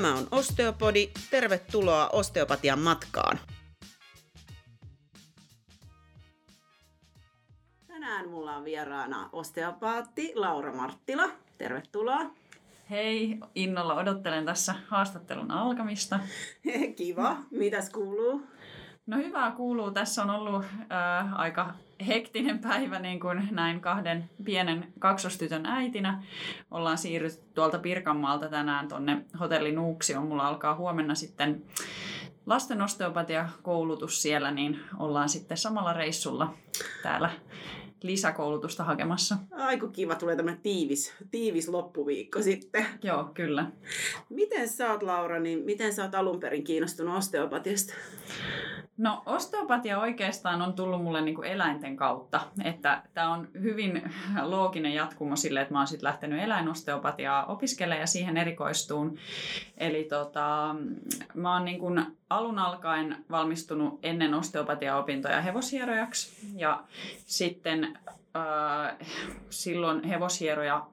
Tämä on Osteopodi. Tervetuloa osteopatian matkaan. Tänään mulla on vieraana osteopaatti Laura Marttila. Tervetuloa. Hei, innolla odottelen tässä haastattelun alkamista. Kiva. Mitäs kuuluu? No hyvää kuuluu. Tässä on ollut äh, aika hektinen päivä niin kuin näin kahden pienen kaksostytön äitinä. Ollaan siirrytty tuolta Pirkanmaalta tänään tuonne hotelli Nuuksioon. Mulla alkaa huomenna sitten lasten osteopatia-koulutus siellä, niin ollaan sitten samalla reissulla täällä lisäkoulutusta hakemassa. Aiku kiva, tulee tämmöinen tiivis, tiivis loppuviikko sitten. Joo, kyllä. Miten sä oot, Laura, niin miten sä oot alun perin kiinnostunut osteopatiasta? No osteopatia oikeastaan on tullut mulle niin kuin eläinten kautta, että tämä on hyvin looginen jatkumo sille, että mä oon sitten lähtenyt eläinosteopatiaa opiskelemaan ja siihen erikoistuun. Eli tota, mä oon niin kuin alun alkaen valmistunut ennen osteopatiaopintoja hevoshierojaksi ja sitten äh, silloin hevoshieroja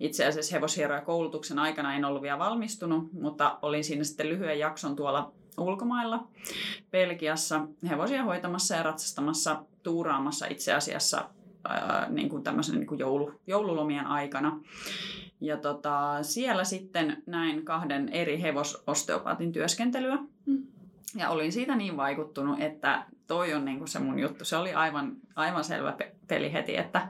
itse asiassa hevoshieroja koulutuksen aikana en ollut vielä valmistunut, mutta olin siinä sitten lyhyen jakson tuolla ulkomailla, Belgiassa, hevosia hoitamassa ja ratsastamassa, tuuraamassa itse asiassa ää, niin kuin tämmöisen niin kuin joulu, joululomien aikana. Ja tota, siellä sitten näin kahden eri hevososteopaatin työskentelyä. Ja olin siitä niin vaikuttunut, että toi on niin kuin se mun juttu. Se oli aivan, aivan selvä peli heti, että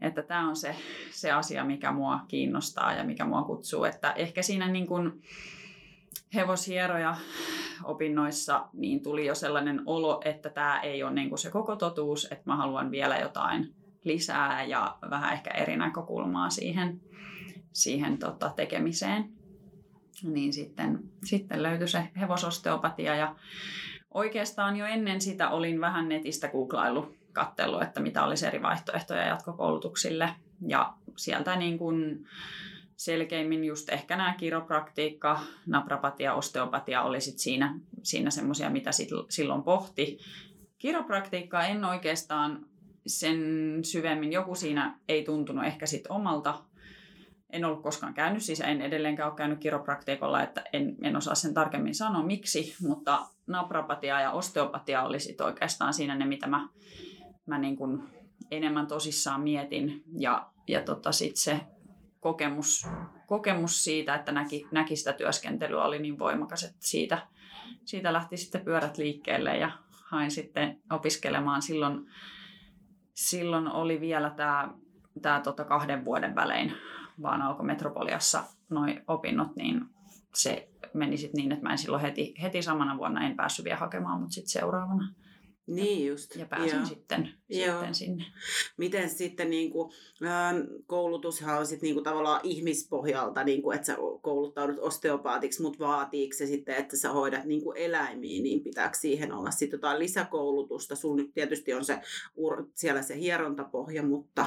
että tämä on se, se asia, mikä mua kiinnostaa ja mikä mua kutsuu. Että ehkä siinä niin kuin hevoshieroja opinnoissa niin tuli jo sellainen olo, että tämä ei ole niin kuin se koko totuus, että mä haluan vielä jotain lisää ja vähän ehkä eri näkökulmaa siihen, siihen tota tekemiseen. Niin sitten, sitten löytyi se hevososteopatia ja oikeastaan jo ennen sitä olin vähän netistä googlailu, kattellut, että mitä olisi eri vaihtoehtoja jatkokoulutuksille. Ja sieltä niin kuin selkeimmin just ehkä nämä kiropraktiikka, naprapatia, osteopatia oli sit siinä, siinä semmoisia, mitä sit silloin pohti. Kiropraktiikkaa en oikeastaan sen syvemmin, joku siinä ei tuntunut ehkä sit omalta. En ollut koskaan käynyt, siis en edelleenkään ole käynyt kiropraktiikolla, että en, en osaa sen tarkemmin sanoa miksi, mutta naprapatia ja osteopatia oli sit oikeastaan siinä ne, mitä mä, mä niin kuin enemmän tosissaan mietin. Ja, ja tota sit se kokemus, kokemus siitä, että näki, näki sitä työskentelyä oli niin voimakas, että siitä, siitä lähti sitten pyörät liikkeelle ja hain sitten opiskelemaan. Silloin, silloin oli vielä tämä, tämä tota kahden vuoden välein, vaan alkoi Metropoliassa noin opinnot, niin se meni sitten niin, että mä en silloin heti, heti samana vuonna en päässyt vielä hakemaan, mutta sitten seuraavana niin just. Ja pääsin Joo. sitten, Joo. sitten sinne. Miten sitten niin kuin, ähm, koulutushan on sitten niin kuin, tavallaan ihmispohjalta, niin kuin, että sä kouluttaudut osteopaatiksi, mutta vaatiiko se sitten, että sä hoidat niin kuin eläimiä, niin pitääkö siihen olla sitten jotain lisäkoulutusta? Sun nyt tietysti on se, siellä se hierontapohja, mutta...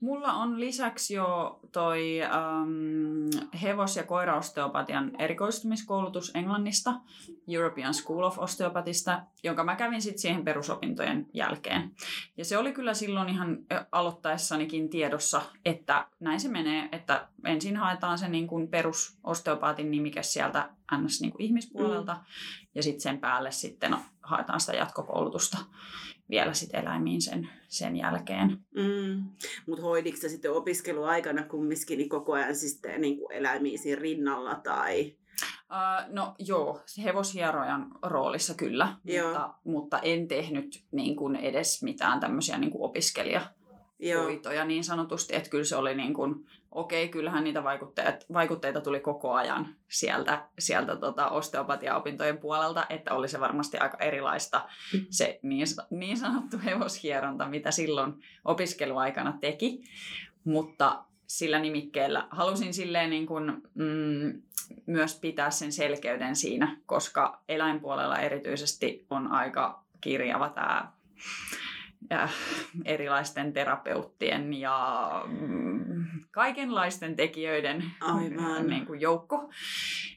Mulla on lisäksi jo toi ähm, hevos- ja koiraosteopatian erikoistumiskoulutus Englannista, European School of Osteopatista, jonka mä kävin sitten siihen perusopintojen jälkeen. Ja se oli kyllä silloin ihan aloittaessanikin tiedossa, että näin se menee, että ensin haetaan se niin kuin perusosteopaatin nimike sieltä ns. Niin kuin ihmispuolelta mm. ja sitten sen päälle sitten haetaan sitä jatkokoulutusta vielä sit eläimiin sen, sen jälkeen. Mm. Mutta hoiditko se sitten opiskeluaikana kumminkin niin koko ajan siis niin kuin eläimiin siinä rinnalla tai Uh, no joo, hevoshierojan roolissa kyllä, mutta, mutta en tehnyt niin kuin edes mitään tämmöisiä niin kuin opiskelija hoitoja niin sanotusti, että kyllä se oli niin kuin, okei, okay, kyllähän niitä vaikutteita, vaikutteita tuli koko ajan sieltä, sieltä tota osteopatiaopintojen puolelta, että oli se varmasti aika erilaista se niin, niin sanottu hevoshieronta, mitä silloin opiskeluaikana teki, mutta sillä nimikkeellä halusin silleen niin kuin, mm, myös pitää sen selkeyden siinä, koska eläinpuolella erityisesti on aika kirjava tämä äh, erilaisten terapeuttien ja mm, kaikenlaisten tekijöiden Aivan. Niin kuin joukko,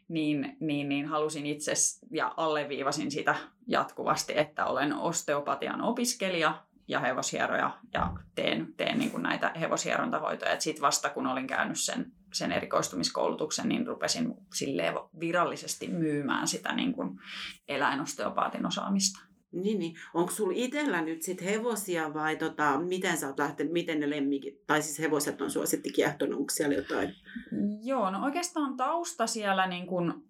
niin, niin, niin halusin itse ja alleviivasin sitä jatkuvasti, että olen osteopatian opiskelija ja hevoshieroja ja teen, teen niin kuin näitä hevoshierontahoitoja. Sitten vasta kun olin käynyt sen sen erikoistumiskoulutuksen, niin rupesin silleen virallisesti myymään sitä niin kuin eläinosteopaatin osaamista. Niin, niin. Onko sulla itsellä nyt sit hevosia vai tota, miten sä oot lähtenyt, miten ne lemmikit, tai siis hevoset on sua sitten kiehtonut, onko siellä jotain? Joo, no oikeastaan tausta siellä niin kun,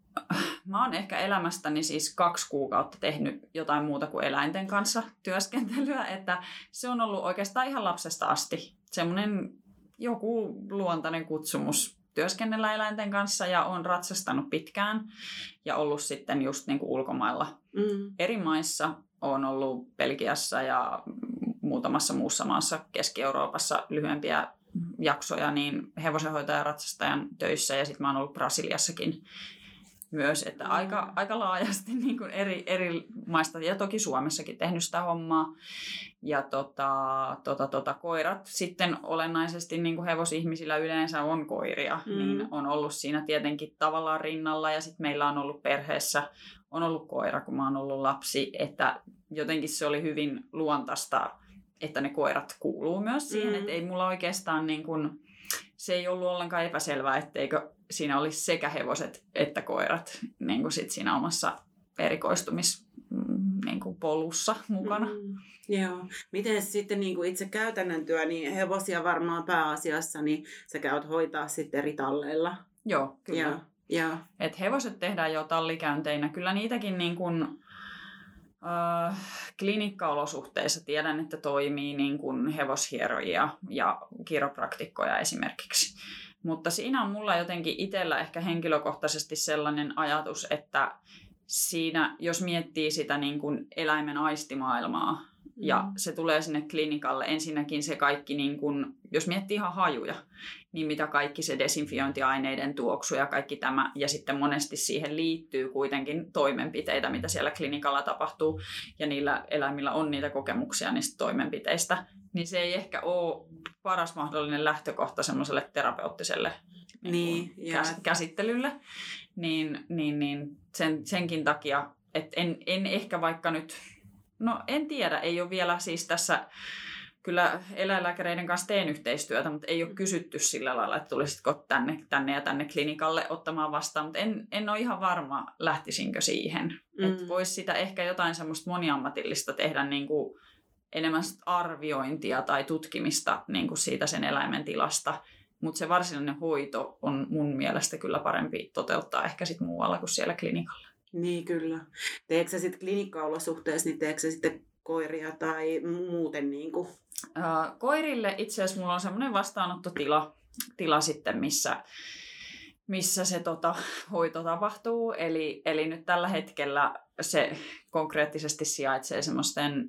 mä oon ehkä elämästäni siis kaksi kuukautta tehnyt jotain muuta kuin eläinten kanssa työskentelyä, että se on ollut oikeastaan ihan lapsesta asti semmoinen joku luontainen kutsumus työskennellä eläinten kanssa ja on ratsastanut pitkään ja ollut sitten just niin kuin ulkomailla mm. eri maissa. Olen ollut Belgiassa ja muutamassa muussa maassa Keski-Euroopassa lyhyempiä jaksoja niin hevosenhoitajan ratsastajan töissä ja sitten mä oon ollut Brasiliassakin myös, että mm. aika, aika laajasti niin kuin eri, eri maista ja toki Suomessakin tehnyt sitä hommaa. Ja tota, tota, tota, koirat sitten olennaisesti niin kuin hevosihmisillä yleensä on koiria, mm. niin on ollut siinä tietenkin tavallaan rinnalla ja sitten meillä on ollut perheessä on ollut koira, kun mä oon ollut lapsi, että jotenkin se oli hyvin luontaista, että ne koirat kuuluu myös siihen, mm. että ei mulla oikeastaan niin kuin, se ei ollut ollenkaan epäselvää, etteikö siinä olisi sekä hevoset että koirat niin kuin sit siinä omassa erikoistumis mm, niin kuin polussa mukana. Mm, joo. Miten sitten niin kuin itse käytännön työ, niin hevosia varmaan pääasiassa, niin sä käyt hoitaa sitten eri talleilla. Joo, kyllä. Ja, ja. Et hevoset tehdään jo tallikäynteinä. Kyllä niitäkin niin kuin, äh, klinikkaolosuhteissa tiedän, että toimii niin kuin hevoshierojia ja kiropraktikkoja esimerkiksi. Mutta siinä on mulla jotenkin itsellä ehkä henkilökohtaisesti sellainen ajatus, että siinä, jos miettii sitä niin kuin eläimen aistimaailmaa. Ja se tulee sinne klinikalle, ensinnäkin se kaikki, niin kuin, jos miettii ihan hajuja, niin mitä kaikki se desinfiointiaineiden tuoksu ja kaikki tämä, ja sitten monesti siihen liittyy kuitenkin toimenpiteitä, mitä siellä klinikalla tapahtuu, ja niillä eläimillä on niitä kokemuksia niistä toimenpiteistä, niin se ei ehkä ole paras mahdollinen lähtökohta semmoiselle terapeuttiselle niin, niin käs- käsittelylle. Niin, niin, niin sen, senkin takia, että en, en ehkä vaikka nyt, no en tiedä, ei ole vielä siis tässä kyllä eläinlääkäreiden kanssa teen yhteistyötä, mutta ei ole kysytty sillä lailla, että tulisitko tänne, tänne ja tänne klinikalle ottamaan vastaan, mutta en, en ole ihan varma, lähtisinkö siihen. Mm. Että voisi sitä ehkä jotain semmoista moniammatillista tehdä niin kuin enemmän arviointia tai tutkimista niin kuin siitä sen eläimen tilasta. Mutta se varsinainen hoito on mun mielestä kyllä parempi toteuttaa ehkä sit muualla kuin siellä klinikalla. Niin kyllä. Teekö sitten klinikkaolosuhteessa, niin teekö sitten koiria tai muuten niin kuin? Koirille itse asiassa mulla on semmoinen vastaanottotila tila sitten, missä missä se tota, hoito tapahtuu. Eli, eli nyt tällä hetkellä se konkreettisesti sijaitsee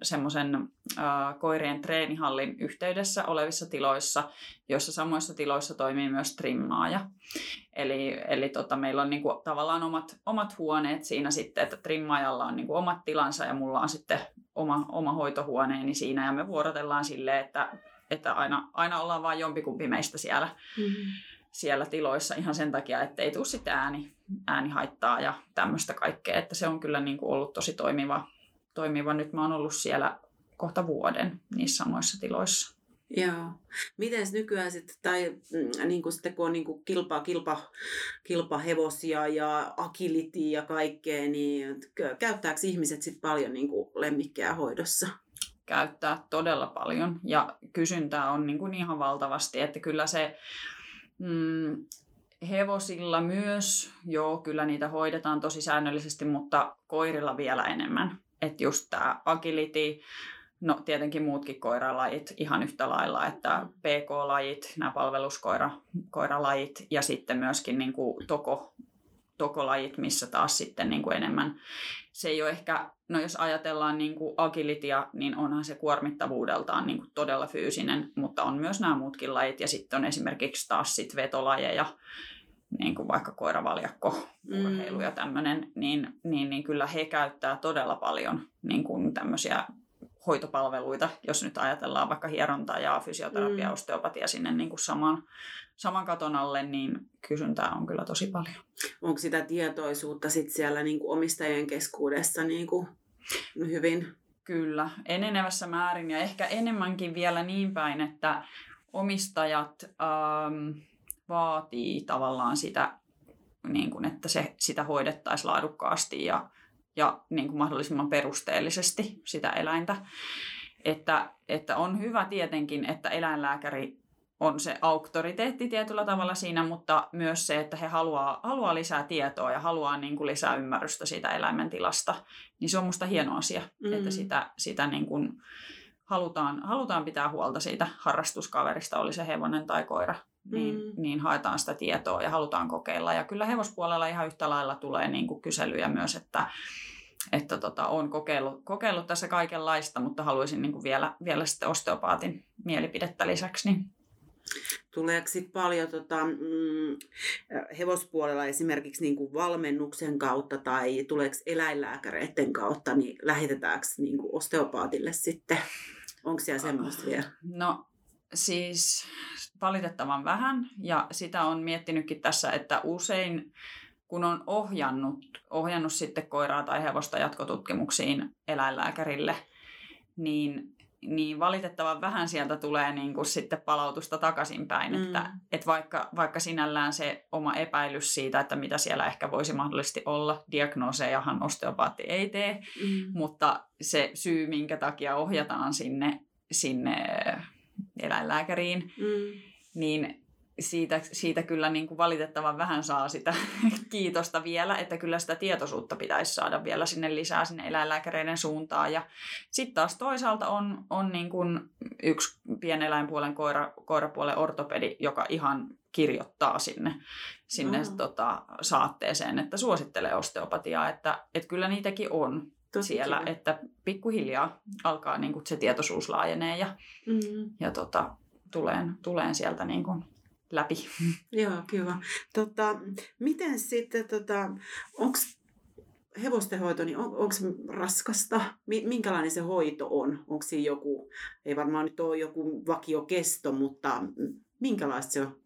semmoisen äh, koirien treenihallin yhteydessä olevissa tiloissa, joissa samoissa tiloissa toimii myös trimmaaja. Eli, eli tota, meillä on niinku tavallaan omat, omat huoneet siinä sitten, että trimmaajalla on niinku omat tilansa ja mulla on sitten oma, oma hoitohuoneeni siinä ja me vuorotellaan silleen, että, että aina, aina ollaan vain jompikumpi meistä siellä. Mm-hmm siellä tiloissa ihan sen takia, että ei tule sitten ääni, äänihaittaa ja tämmöistä kaikkea. Että se on kyllä niin kuin ollut tosi toimiva, toimiva. Nyt mä oon ollut siellä kohta vuoden niissä samoissa tiloissa. Joo. Miten nykyään sitten, tai mm, niin kuin sitten kun on niin kuin kilpa, kilpa, kilpahevosia ja agility ja kaikkea, niin käyttääkö ihmiset sitten paljon niin kuin lemmikkejä hoidossa? Käyttää todella paljon ja kysyntää on niin kuin ihan valtavasti, että kyllä se Mm, hevosilla myös, joo, kyllä niitä hoidetaan tosi säännöllisesti, mutta koirilla vielä enemmän. Että just tämä agility, no tietenkin muutkin koiralajit ihan yhtä lailla, että PK-lajit, nämä palveluskoiralajit ja sitten myöskin niin kuin toko, tokolajit, missä taas sitten niin kuin enemmän. Se ei ole ehkä, no jos ajatellaan niin kuin agilitia, niin onhan se kuormittavuudeltaan niin kuin todella fyysinen, mutta on myös nämä muutkin lajit. Ja sitten on esimerkiksi taas sit vetolajeja, niin kuin vaikka koiravaljakko, urheilu ja tämmöinen, niin, niin, niin kyllä he käyttää todella paljon niin kuin tämmöisiä hoitopalveluita, jos nyt ajatellaan vaikka hierontaa ja fysioterapia, mm. osteopatia sinne niin kuin saman, saman katon alle, niin kysyntää on kyllä tosi paljon. Onko sitä tietoisuutta sit siellä niin kuin omistajien keskuudessa niin kuin hyvin? Kyllä, enenevässä määrin ja ehkä enemmänkin vielä niin päin, että omistajat ähm, vaatii tavallaan sitä, niin kuin, että se, sitä hoidettaisiin laadukkaasti ja, ja niin kuin mahdollisimman perusteellisesti sitä eläintä. Että, että on hyvä tietenkin, että eläinlääkäri on se auktoriteetti tietyllä tavalla siinä, mutta myös se, että he haluaa, haluaa lisää tietoa ja haluaa niin kuin lisää ymmärrystä siitä eläimen tilasta, niin se on musta hieno asia, mm. että sitä, sitä niin kuin halutaan, halutaan pitää huolta siitä harrastuskaverista, oli se hevonen tai koira, niin, mm. niin haetaan sitä tietoa ja halutaan kokeilla. Ja kyllä hevospuolella ihan yhtä lailla tulee niin kuin kyselyjä myös, että että tota, olen kokeillut, kokeillut tässä kaikenlaista, mutta haluaisin niin kuin vielä, vielä sitten osteopaatin mielipidettä lisäksi. Niin Tuleeko sit paljon tota, mm, hevospuolella esimerkiksi niin kuin valmennuksen kautta tai tuleeko eläinlääkäreiden kautta, niin lähetetäänkö niin kuin osteopaatille sitten? Onko siellä semmoista vielä? No siis valitettavan vähän ja sitä on miettinytkin tässä, että usein kun on ohjannut, ohjannut sitten koiraa tai hevosta jatkotutkimuksiin eläinlääkärille, niin niin valitettavan vähän sieltä tulee niin kuin sitten palautusta takaisinpäin. Mm. Että, että vaikka, vaikka sinällään se oma epäilys siitä, että mitä siellä ehkä voisi mahdollisesti olla, diagnoosejahan osteopaatti ei tee, mm. mutta se syy, minkä takia ohjataan sinne, sinne eläinlääkäriin, mm. niin siitä, siitä kyllä niin kuin valitettavan vähän saa sitä kiitosta vielä, että kyllä sitä tietoisuutta pitäisi saada vielä sinne lisää sinne eläinlääkäreiden suuntaan. Ja sitten taas toisaalta on, on niin kuin yksi pieneläinpuolen koira, koirapuolen ortopedi, joka ihan kirjoittaa sinne, sinne uh-huh. tota, saatteeseen, että suosittelee osteopatiaa, että, että kyllä niitäkin on. Tosi siellä, että pikkuhiljaa alkaa niin kuin se tietoisuus laajenee ja, mm-hmm. ja tota, tuleen, tuleen sieltä niin kuin läpi. Joo, kiva. Tota, miten sitten, tota, onko hevostenhoito, niin on, onko se raskasta? Minkälainen se hoito on? Onko siinä joku, ei varmaan nyt ole joku vakiokesto, mutta minkälaista se on?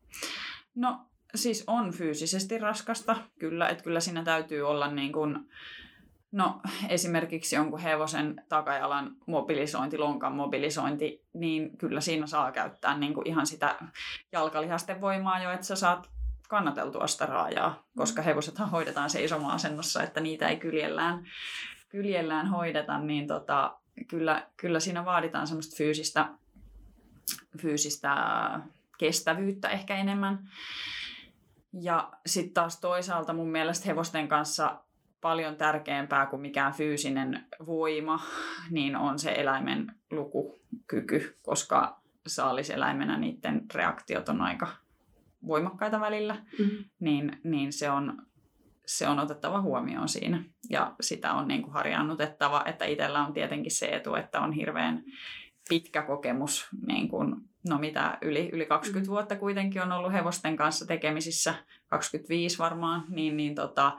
No siis on fyysisesti raskasta, kyllä. Että kyllä siinä täytyy olla niin kuin, No esimerkiksi jonkun hevosen takajalan mobilisointi, lonkan mobilisointi, niin kyllä siinä saa käyttää niin kuin ihan sitä jalkalihasten voimaa jo, että sä saat kannateltua sitä raajaa, koska mm. hevosethan hoidetaan seisomaan asennossa, että niitä ei kyljellään, kyljellään hoideta, niin tota, kyllä, kyllä siinä vaaditaan semmoista fyysistä, fyysistä kestävyyttä ehkä enemmän. Ja sitten taas toisaalta mun mielestä hevosten kanssa paljon tärkeämpää kuin mikään fyysinen voima, niin on se eläimen lukukyky, koska saaliseläimenä niiden reaktiot on aika voimakkaita välillä, mm-hmm. niin, niin se, on, se on otettava huomioon siinä. Ja sitä on niin kuin harjaannutettava, että itsellä on tietenkin se etu, että on hirveän pitkä kokemus, niin kuin, no mitä, yli, yli 20 mm-hmm. vuotta kuitenkin on ollut hevosten kanssa tekemisissä, 25 varmaan, niin, niin tota,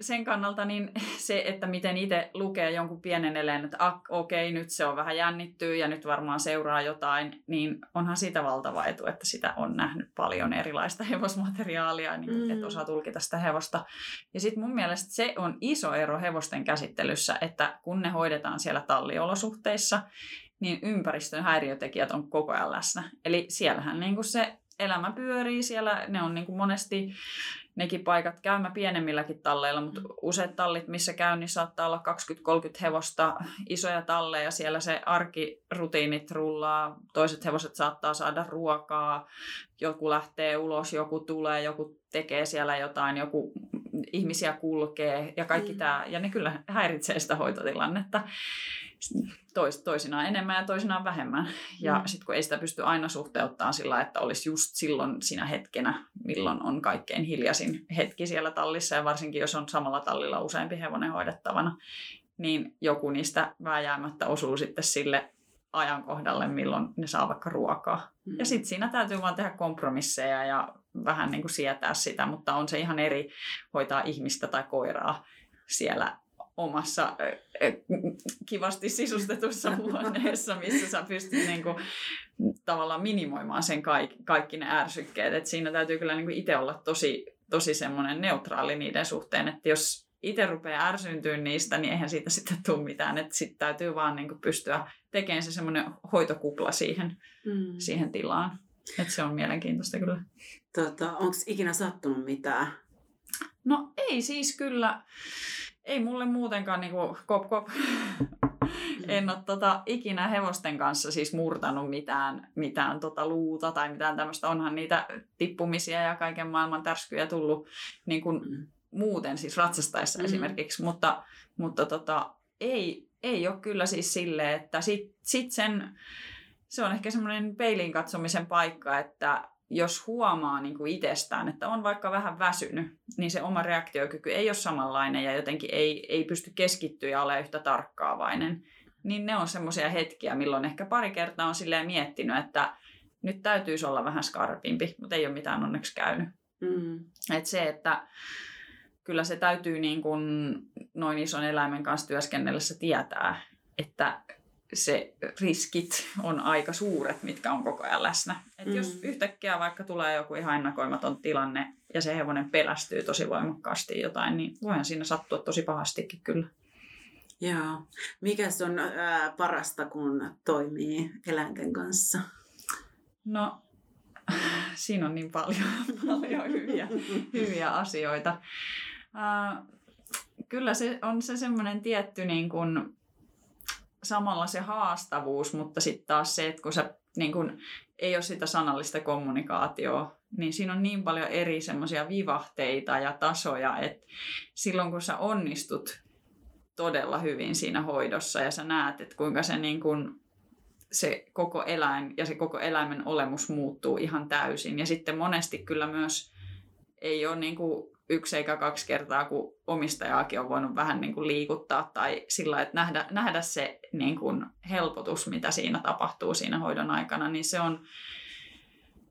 sen kannalta niin se, että miten itse lukee jonkun pienen eleen, että ah, okei, okay, nyt se on vähän jännittyy ja nyt varmaan seuraa jotain, niin onhan siitä valtava etu, että sitä on nähnyt paljon erilaista hevosmateriaalia, niin mm. että osaa tulkita sitä hevosta. Ja sitten mun mielestä se on iso ero hevosten käsittelyssä, että kun ne hoidetaan siellä talliolosuhteissa, niin ympäristön häiriötekijät on koko ajan läsnä. Eli siellähän niin kuin se elämä pyörii siellä, ne on niin kuin monesti nekin paikat käymä pienemmilläkin talleilla, mutta mm. useat tallit, missä käyn, niin saattaa olla 20-30 hevosta, isoja talleja, siellä se arkirutiinit rullaa, toiset hevoset saattaa saada ruokaa, joku lähtee ulos, joku tulee, joku tekee siellä jotain, joku ihmisiä kulkee ja kaikki mm. tämä, ja ne kyllä häiritsee sitä hoitotilannetta tois, toisinaan enemmän ja toisinaan vähemmän. Ja mm. sitten kun ei sitä pysty aina suhteuttaa sillä, että olisi just silloin sinä hetkenä, milloin on kaikkein hiljaisin hetki siellä tallissa, ja varsinkin jos on samalla tallilla useampi hevonen hoidettavana, niin joku niistä vääjäämättä osuu sitten sille ajankohdalle, milloin ne saa vaikka ruokaa. Mm. Ja sitten siinä täytyy vaan tehdä kompromisseja ja vähän niin kuin sietää sitä, mutta on se ihan eri hoitaa ihmistä tai koiraa siellä omassa kivasti sisustetussa huoneessa, missä sä pystyt niin kuin, tavallaan minimoimaan sen kaikki, kaikki ne ärsykkeet. Et siinä täytyy kyllä niin itse olla tosi, tosi semmoinen neutraali niiden suhteen, että jos itse rupeaa ärsyyntyä niistä, niin eihän siitä sitten tule mitään. Että sitten täytyy vaan niin kuin pystyä tekemään se semmoinen hoitokupla siihen, mm. siihen tilaan. Et se on mielenkiintoista kyllä. Tota, Onko ikinä sattunut mitään? No ei siis kyllä. Ei mulle muutenkaan niinku kop kop. en ole tota, ikinä hevosten kanssa siis murtanut mitään, mitään tota luuta tai mitään tämmöistä. Onhan niitä tippumisia ja kaiken maailman tärskyjä tullut niin kuin mm. muuten, siis ratsastaessa mm. esimerkiksi, mutta, mutta tota, ei, ei ole kyllä siis silleen, että sit, sit sen, se on ehkä semmoinen peiliin katsomisen paikka, että jos huomaa niin kuin itsestään, että on vaikka vähän väsynyt, niin se oma reaktiokyky ei ole samanlainen ja jotenkin ei, ei pysty keskittyä ja ole yhtä tarkkaavainen, niin ne on semmoisia hetkiä, milloin ehkä pari kertaa on silleen miettinyt, että nyt täytyisi olla vähän skarpimpi, mutta ei ole mitään onneksi käynyt. Mm. Et se, että kyllä se täytyy niin kuin noin ison eläimen kanssa työskennellessä tietää, että se riskit on aika suuret, mitkä on koko ajan läsnä. Et mm. Jos yhtäkkiä vaikka tulee joku ihan ennakoimaton tilanne ja se hevonen pelästyy tosi voimakkaasti jotain, niin voihan siinä sattua tosi pahastikin kyllä. Joo. Mikä on ää, parasta, kun toimii eläinten kanssa? No, siinä on niin paljon, paljon hyviä, hyviä asioita. Ää, kyllä se on se semmoinen tietty niin kuin, samalla se haastavuus, mutta sitten taas se, että kun sä niin kun, ei ole sitä sanallista kommunikaatioa, niin siinä on niin paljon eri semmoisia vivahteita ja tasoja, että silloin kun sä onnistut todella hyvin siinä hoidossa ja sä näet, että kuinka se, niin kun, se koko eläin ja se koko eläimen olemus muuttuu ihan täysin. Ja sitten monesti kyllä myös ei ole niin kuin yksi eikä kaksi kertaa, kun omistajaakin on voinut vähän niin kuin liikuttaa tai sillä että nähdä, nähdä se niin kuin helpotus, mitä siinä tapahtuu siinä hoidon aikana, niin se on,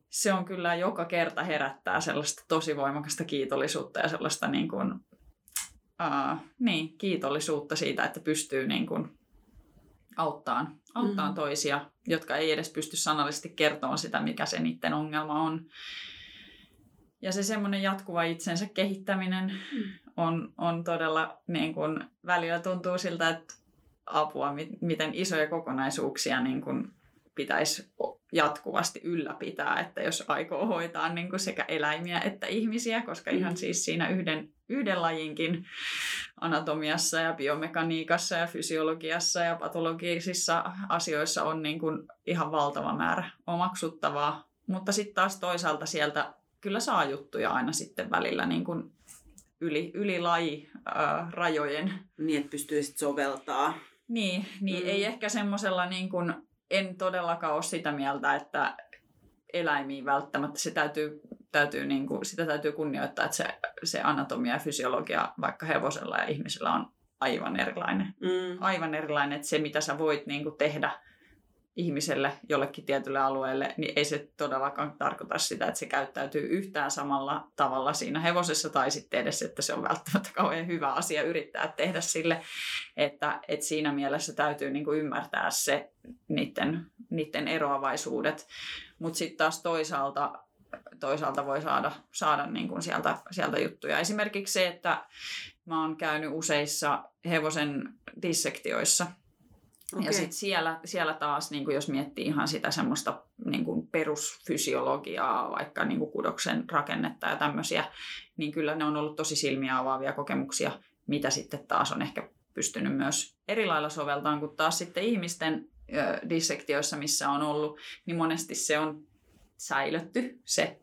se on kyllä joka kerta herättää sellaista tosi voimakasta kiitollisuutta ja sellaista niin kuin, uh, niin, kiitollisuutta siitä, että pystyy niin kuin auttaan, auttaan mm. toisia, jotka ei edes pysty sanallisesti kertomaan sitä, mikä se niiden ongelma on. Ja se semmoinen jatkuva itsensä kehittäminen mm. on, on todella, niin kuin, välillä tuntuu siltä, että apua, miten isoja kokonaisuuksia niin kuin, pitäisi jatkuvasti ylläpitää, että jos aikoo hoitaa niin kuin sekä eläimiä että ihmisiä, koska mm. ihan siis siinä yhden, yhden lajinkin anatomiassa ja biomekaniikassa ja fysiologiassa ja patologisissa asioissa on niin kuin ihan valtava määrä omaksuttavaa. Mutta sitten taas toisaalta sieltä kyllä saa juttuja aina sitten välillä niin kuin yli, yli laji, ää, rajojen. Niin, että pystyy sitten soveltaa. Niin, niin mm. ei ehkä semmoisella, niin kuin, en todellakaan ole sitä mieltä, että eläimiin välttämättä se täytyy, täytyy niin kuin, sitä täytyy kunnioittaa, että se, se anatomia ja fysiologia vaikka hevosella ja ihmisellä on aivan erilainen. Mm. Aivan erilainen, että se mitä sä voit niin kuin, tehdä ihmiselle jollekin tietylle alueelle, niin ei se todellakaan tarkoita sitä, että se käyttäytyy yhtään samalla tavalla siinä hevosessa tai sitten edes, että se on välttämättä kauhean hyvä asia yrittää tehdä sille, että, että siinä mielessä täytyy niin kuin ymmärtää se niiden, niiden eroavaisuudet, mutta sitten taas toisaalta toisaalta voi saada, saada niin kuin sieltä, sieltä juttuja. Esimerkiksi se, että mä oon käynyt useissa hevosen dissektioissa – Okay. Ja sitten siellä, siellä taas, niin jos miettii ihan sitä semmoista niin kuin perusfysiologiaa, vaikka niin kuin kudoksen rakennetta ja tämmöisiä, niin kyllä ne on ollut tosi silmiä avaavia kokemuksia, mitä sitten taas on ehkä pystynyt myös eri lailla soveltamaan, kun taas sitten ihmisten ö, dissektioissa, missä on ollut, niin monesti se on säilötty, se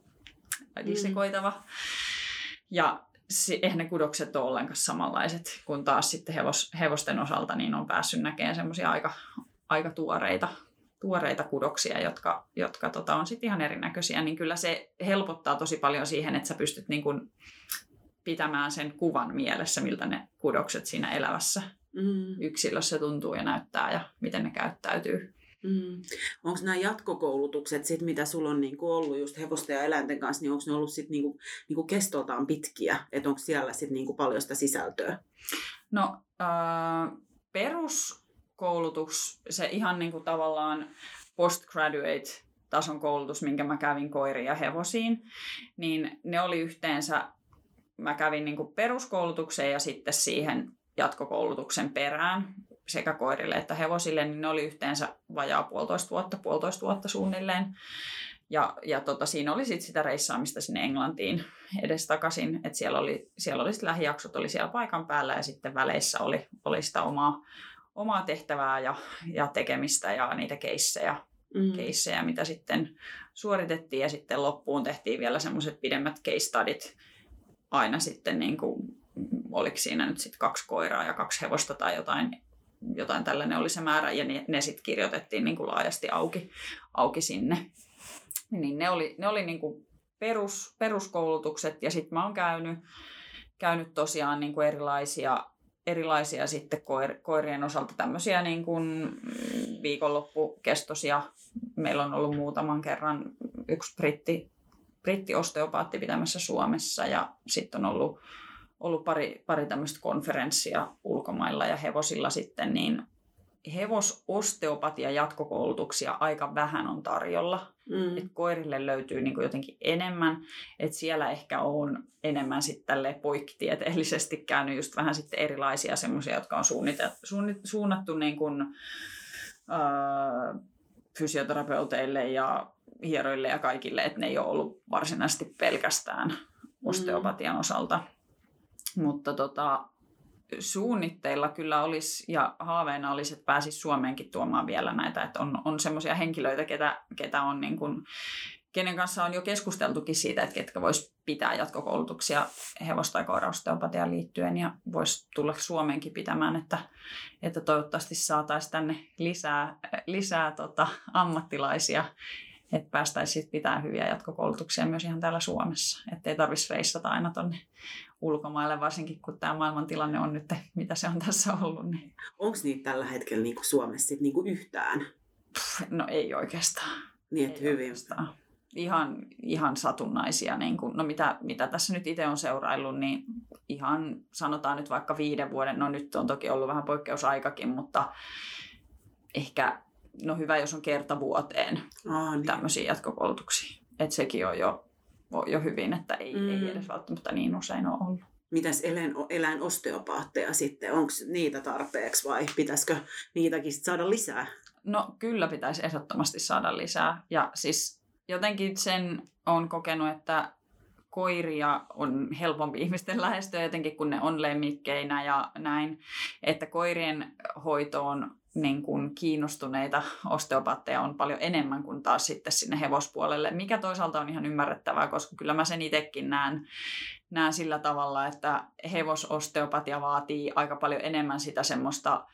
dissekoitava. Mm. Ja eihän ne kudokset ole ollenkaan samanlaiset, kun taas sitten hevos, hevosten osalta niin on päässyt näkemään semmoisia aika, aika tuoreita, tuoreita kudoksia, jotka, jotka tota, on sitten ihan erinäköisiä, niin kyllä se helpottaa tosi paljon siihen, että sä pystyt niin kun pitämään sen kuvan mielessä, miltä ne kudokset siinä elävässä mm. yksilössä tuntuu ja näyttää ja miten ne käyttäytyy. Mm. Onko nämä jatkokoulutukset, sit, mitä sulla on niinku ollut just hevosten ja eläinten kanssa, niin onko ne ollut sit niinku, niinku kestoltaan pitkiä? Että onko siellä sit niinku paljon sitä sisältöä? No äh, peruskoulutus, se ihan niinku tavallaan postgraduate tason koulutus, minkä mä kävin koiriin ja hevosiin, niin ne oli yhteensä, mä kävin niinku peruskoulutukseen ja sitten siihen jatkokoulutuksen perään sekä koirille että hevosille, niin ne oli yhteensä vajaa puolitoista vuotta, puolitoista vuotta suunnilleen. Ja, ja tota, siinä oli sitten sitä reissaamista sinne Englantiin edestakaisin, että siellä oli, siellä oli lähijaksot oli siellä paikan päällä ja sitten väleissä oli, oli sitä omaa, omaa tehtävää ja, ja tekemistä ja niitä keissejä, mm. keissejä, mitä sitten suoritettiin ja sitten loppuun tehtiin vielä semmoiset pidemmät case studit aina sitten niin kuin, oliko siinä nyt sitten kaksi koiraa ja kaksi hevosta tai jotain, jotain tällainen oli se määrä ja ne, ne sitten kirjoitettiin niin kuin laajasti auki, auki sinne. Niin ne oli, ne oli niin kuin perus, peruskoulutukset ja sitten mä oon käynyt, käynyt tosiaan niin kuin erilaisia, erilaisia sitten koir, koirien osalta tämmöisiä niin kuin viikonloppukestoisia. Meillä on ollut muutaman kerran yksi britti, brittiosteopaatti pitämässä Suomessa ja sitten on ollut, ollut pari, pari tämmöistä konferenssia ulkomailla ja hevosilla sitten, niin hevososteopatia jatkokoulutuksia aika vähän on tarjolla. Mm. Et koirille löytyy niin kuin jotenkin enemmän. Et siellä ehkä on enemmän sitten poikkitieteellisesti käynyt just vähän sitten erilaisia semmoisia, jotka on suunnit, suunnattu niin kuin, äh, fysioterapeuteille ja hieroille ja kaikille, että ne ei ole ollut varsinaisesti pelkästään mm. osteopatian osalta. Mutta tota, suunnitteilla kyllä olisi ja haaveena olisi, että pääsisi Suomeenkin tuomaan vielä näitä. Että on, on semmoisia henkilöitä, ketä, ketä on niin kuin, kenen kanssa on jo keskusteltukin siitä, että ketkä vois pitää jatkokoulutuksia hevos- tai koirausteopatiaan liittyen ja voisi tulla Suomeenkin pitämään, että, että toivottavasti saataisiin tänne lisää, lisää tota, ammattilaisia että päästäisiin pitää hyviä jatkokoulutuksia myös ihan täällä Suomessa. Että ei tarvitsisi reissata aina tuonne ulkomaille, varsinkin kun tämä maailman tilanne on nyt, mitä se on tässä ollut. Niin. Onko niitä tällä hetkellä niin kuin Suomessa niin kuin yhtään? no ei oikeastaan. Niin, että ei hyvin. Oikeastaan. Ihan, ihan satunnaisia. Niin kuin, no mitä, mitä tässä nyt itse on seuraillut, niin ihan sanotaan nyt vaikka viiden vuoden, no nyt on toki ollut vähän poikkeusaikakin, mutta ehkä no hyvä, jos on kerta vuoteen Aa, niin. tämmöisiä jatkokoulutuksia. Että sekin on jo, jo hyvin, että ei, mm. ei edes välttämättä niin usein ole ollut. Mitäs eläin, eläinosteopaatteja sitten? Onko niitä tarpeeksi vai pitäisikö niitäkin saada lisää? No kyllä pitäisi ehdottomasti saada lisää. Ja siis jotenkin sen on kokenut, että koiria on helpompi ihmisten lähestyä jotenkin, kun ne on lemmikkeinä ja näin. Että koirien hoitoon niin kuin kiinnostuneita osteopaatteja on paljon enemmän kuin taas sitten sinne hevospuolelle, mikä toisaalta on ihan ymmärrettävää, koska kyllä mä sen itsekin näen, näen sillä tavalla, että hevososteopatia vaatii aika paljon enemmän sitä semmoista,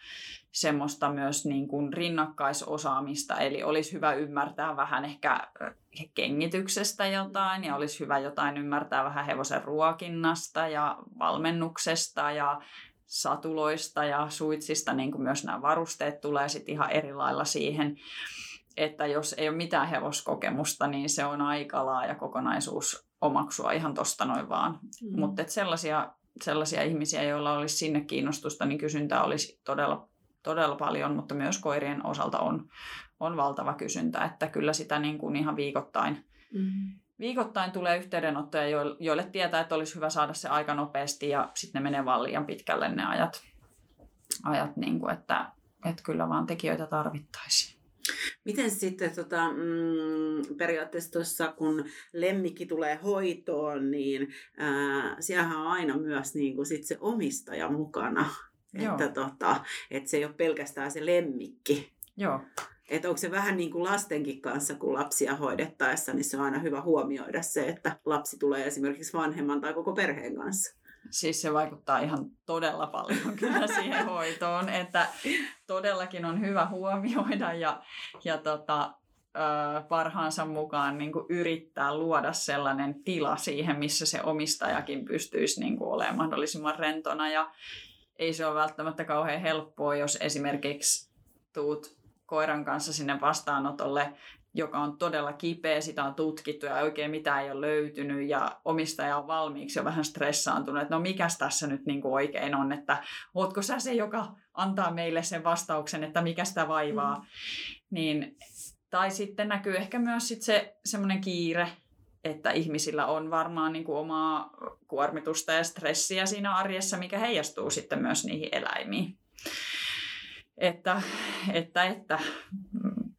semmoista myös niin kuin rinnakkaisosaamista, eli olisi hyvä ymmärtää vähän ehkä kengityksestä jotain ja olisi hyvä jotain ymmärtää vähän hevosen ruokinnasta ja valmennuksesta ja satuloista ja suitsista, niin kuin myös nämä varusteet tulee sitten ihan eri lailla siihen, että jos ei ole mitään hevoskokemusta, niin se on aika laaja kokonaisuus omaksua ihan tosta noin vaan. Mm. Mutta sellaisia, sellaisia ihmisiä, joilla olisi sinne kiinnostusta, niin kysyntää olisi todella, todella paljon, mutta myös koirien osalta on, on valtava kysyntä, että kyllä sitä niin kuin ihan viikoittain mm viikoittain tulee yhteydenottoja, joille tietää, että olisi hyvä saada se aika nopeasti ja sitten ne menee vaan liian pitkälle ne ajat, ajat niin kuin, että, että kyllä vaan tekijöitä tarvittaisiin. Miten sitten tota, mm, periaatteessa tuossa, kun lemmikki tulee hoitoon, niin ää, siellähän on aina myös niin kuin sit se omistaja mukana. Joo. Että, tota, että se ei ole pelkästään se lemmikki. Joo. Että onko se vähän niin kuin lastenkin kanssa, kun lapsia hoidettaessa, niin se on aina hyvä huomioida se, että lapsi tulee esimerkiksi vanhemman tai koko perheen kanssa. Siis se vaikuttaa ihan todella paljon kyllä siihen hoitoon, että todellakin on hyvä huomioida ja, ja tota, parhaansa mukaan niin kuin yrittää luoda sellainen tila siihen, missä se omistajakin pystyisi niin kuin olemaan mahdollisimman rentona. Ja ei se ole välttämättä kauhean helppoa, jos esimerkiksi tuut koiran kanssa sinne vastaanotolle, joka on todella kipeä, sitä on tutkittu ja oikein mitään ei ole löytynyt ja omistaja on valmiiksi jo vähän stressaantunut, että no mikäs tässä nyt niin kuin oikein on, että ootko sä se, joka antaa meille sen vastauksen, että mikä sitä vaivaa. Mm. Niin, tai sitten näkyy ehkä myös sit se semmoinen kiire, että ihmisillä on varmaan niin kuin omaa kuormitusta ja stressiä siinä arjessa, mikä heijastuu sitten myös niihin eläimiin. Että, että, että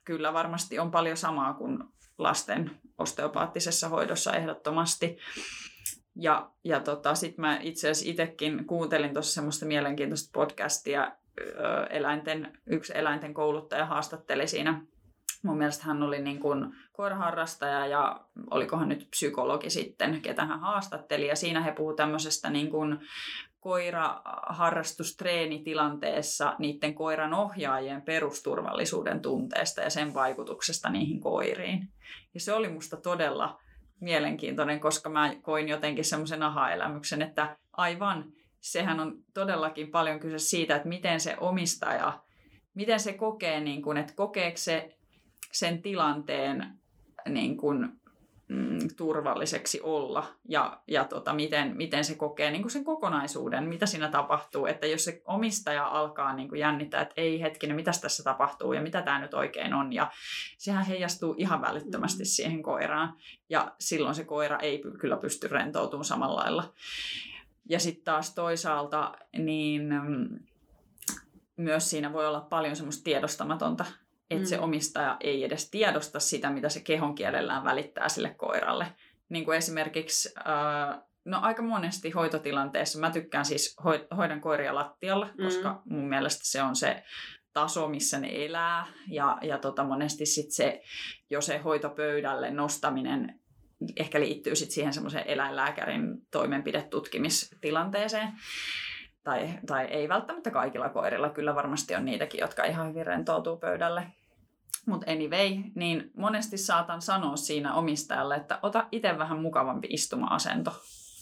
kyllä varmasti on paljon samaa kuin lasten osteopaattisessa hoidossa ehdottomasti. Ja, ja tota, sitten mä itse asiassa itsekin kuuntelin tuossa semmoista mielenkiintoista podcastia, eläinten, yksi eläinten kouluttaja haastatteli siinä mun mielestä hän oli niin kuin koiraharrastaja ja olikohan nyt psykologi sitten, ketä hän haastatteli. Ja siinä he puhuivat tämmöisestä niin kuin koiraharrastustreenitilanteessa niiden koiran ohjaajien perusturvallisuuden tunteesta ja sen vaikutuksesta niihin koiriin. Ja se oli musta todella mielenkiintoinen, koska mä koin jotenkin semmoisen aha-elämyksen, että aivan, sehän on todellakin paljon kyse siitä, että miten se omistaja, miten se kokee, niin kuin, että kokeeko se sen tilanteen niin kuin, mm, turvalliseksi olla ja, ja tota, miten, miten se kokee niin kuin sen kokonaisuuden, mitä siinä tapahtuu. Että jos se omistaja alkaa niin kuin jännittää, että ei hetkinen, mitä tässä tapahtuu ja mitä tämä nyt oikein on. Ja sehän heijastuu ihan välittömästi mm. siihen koiraan ja silloin se koira ei kyllä pysty rentoutumaan samalla lailla. Ja sitten taas toisaalta niin mm, myös siinä voi olla paljon semmoista tiedostamatonta että mm. se omistaja ei edes tiedosta sitä, mitä se kehon kielellään välittää sille koiralle. Niin kuin esimerkiksi, no aika monesti hoitotilanteessa, mä tykkään siis hoidan koiria lattialla, mm. koska mun mielestä se on se taso, missä ne elää. Ja, ja tota, monesti sit se, jo se hoitopöydälle nostaminen ehkä liittyy sit siihen semmoiseen eläinlääkärin toimenpidetutkimistilanteeseen tai, tai ei välttämättä kaikilla koirilla, kyllä varmasti on niitäkin, jotka ihan hyvin rentoutuu pöydälle. Mutta anyway, niin monesti saatan sanoa siinä omistajalle, että ota itse vähän mukavampi istuma-asento.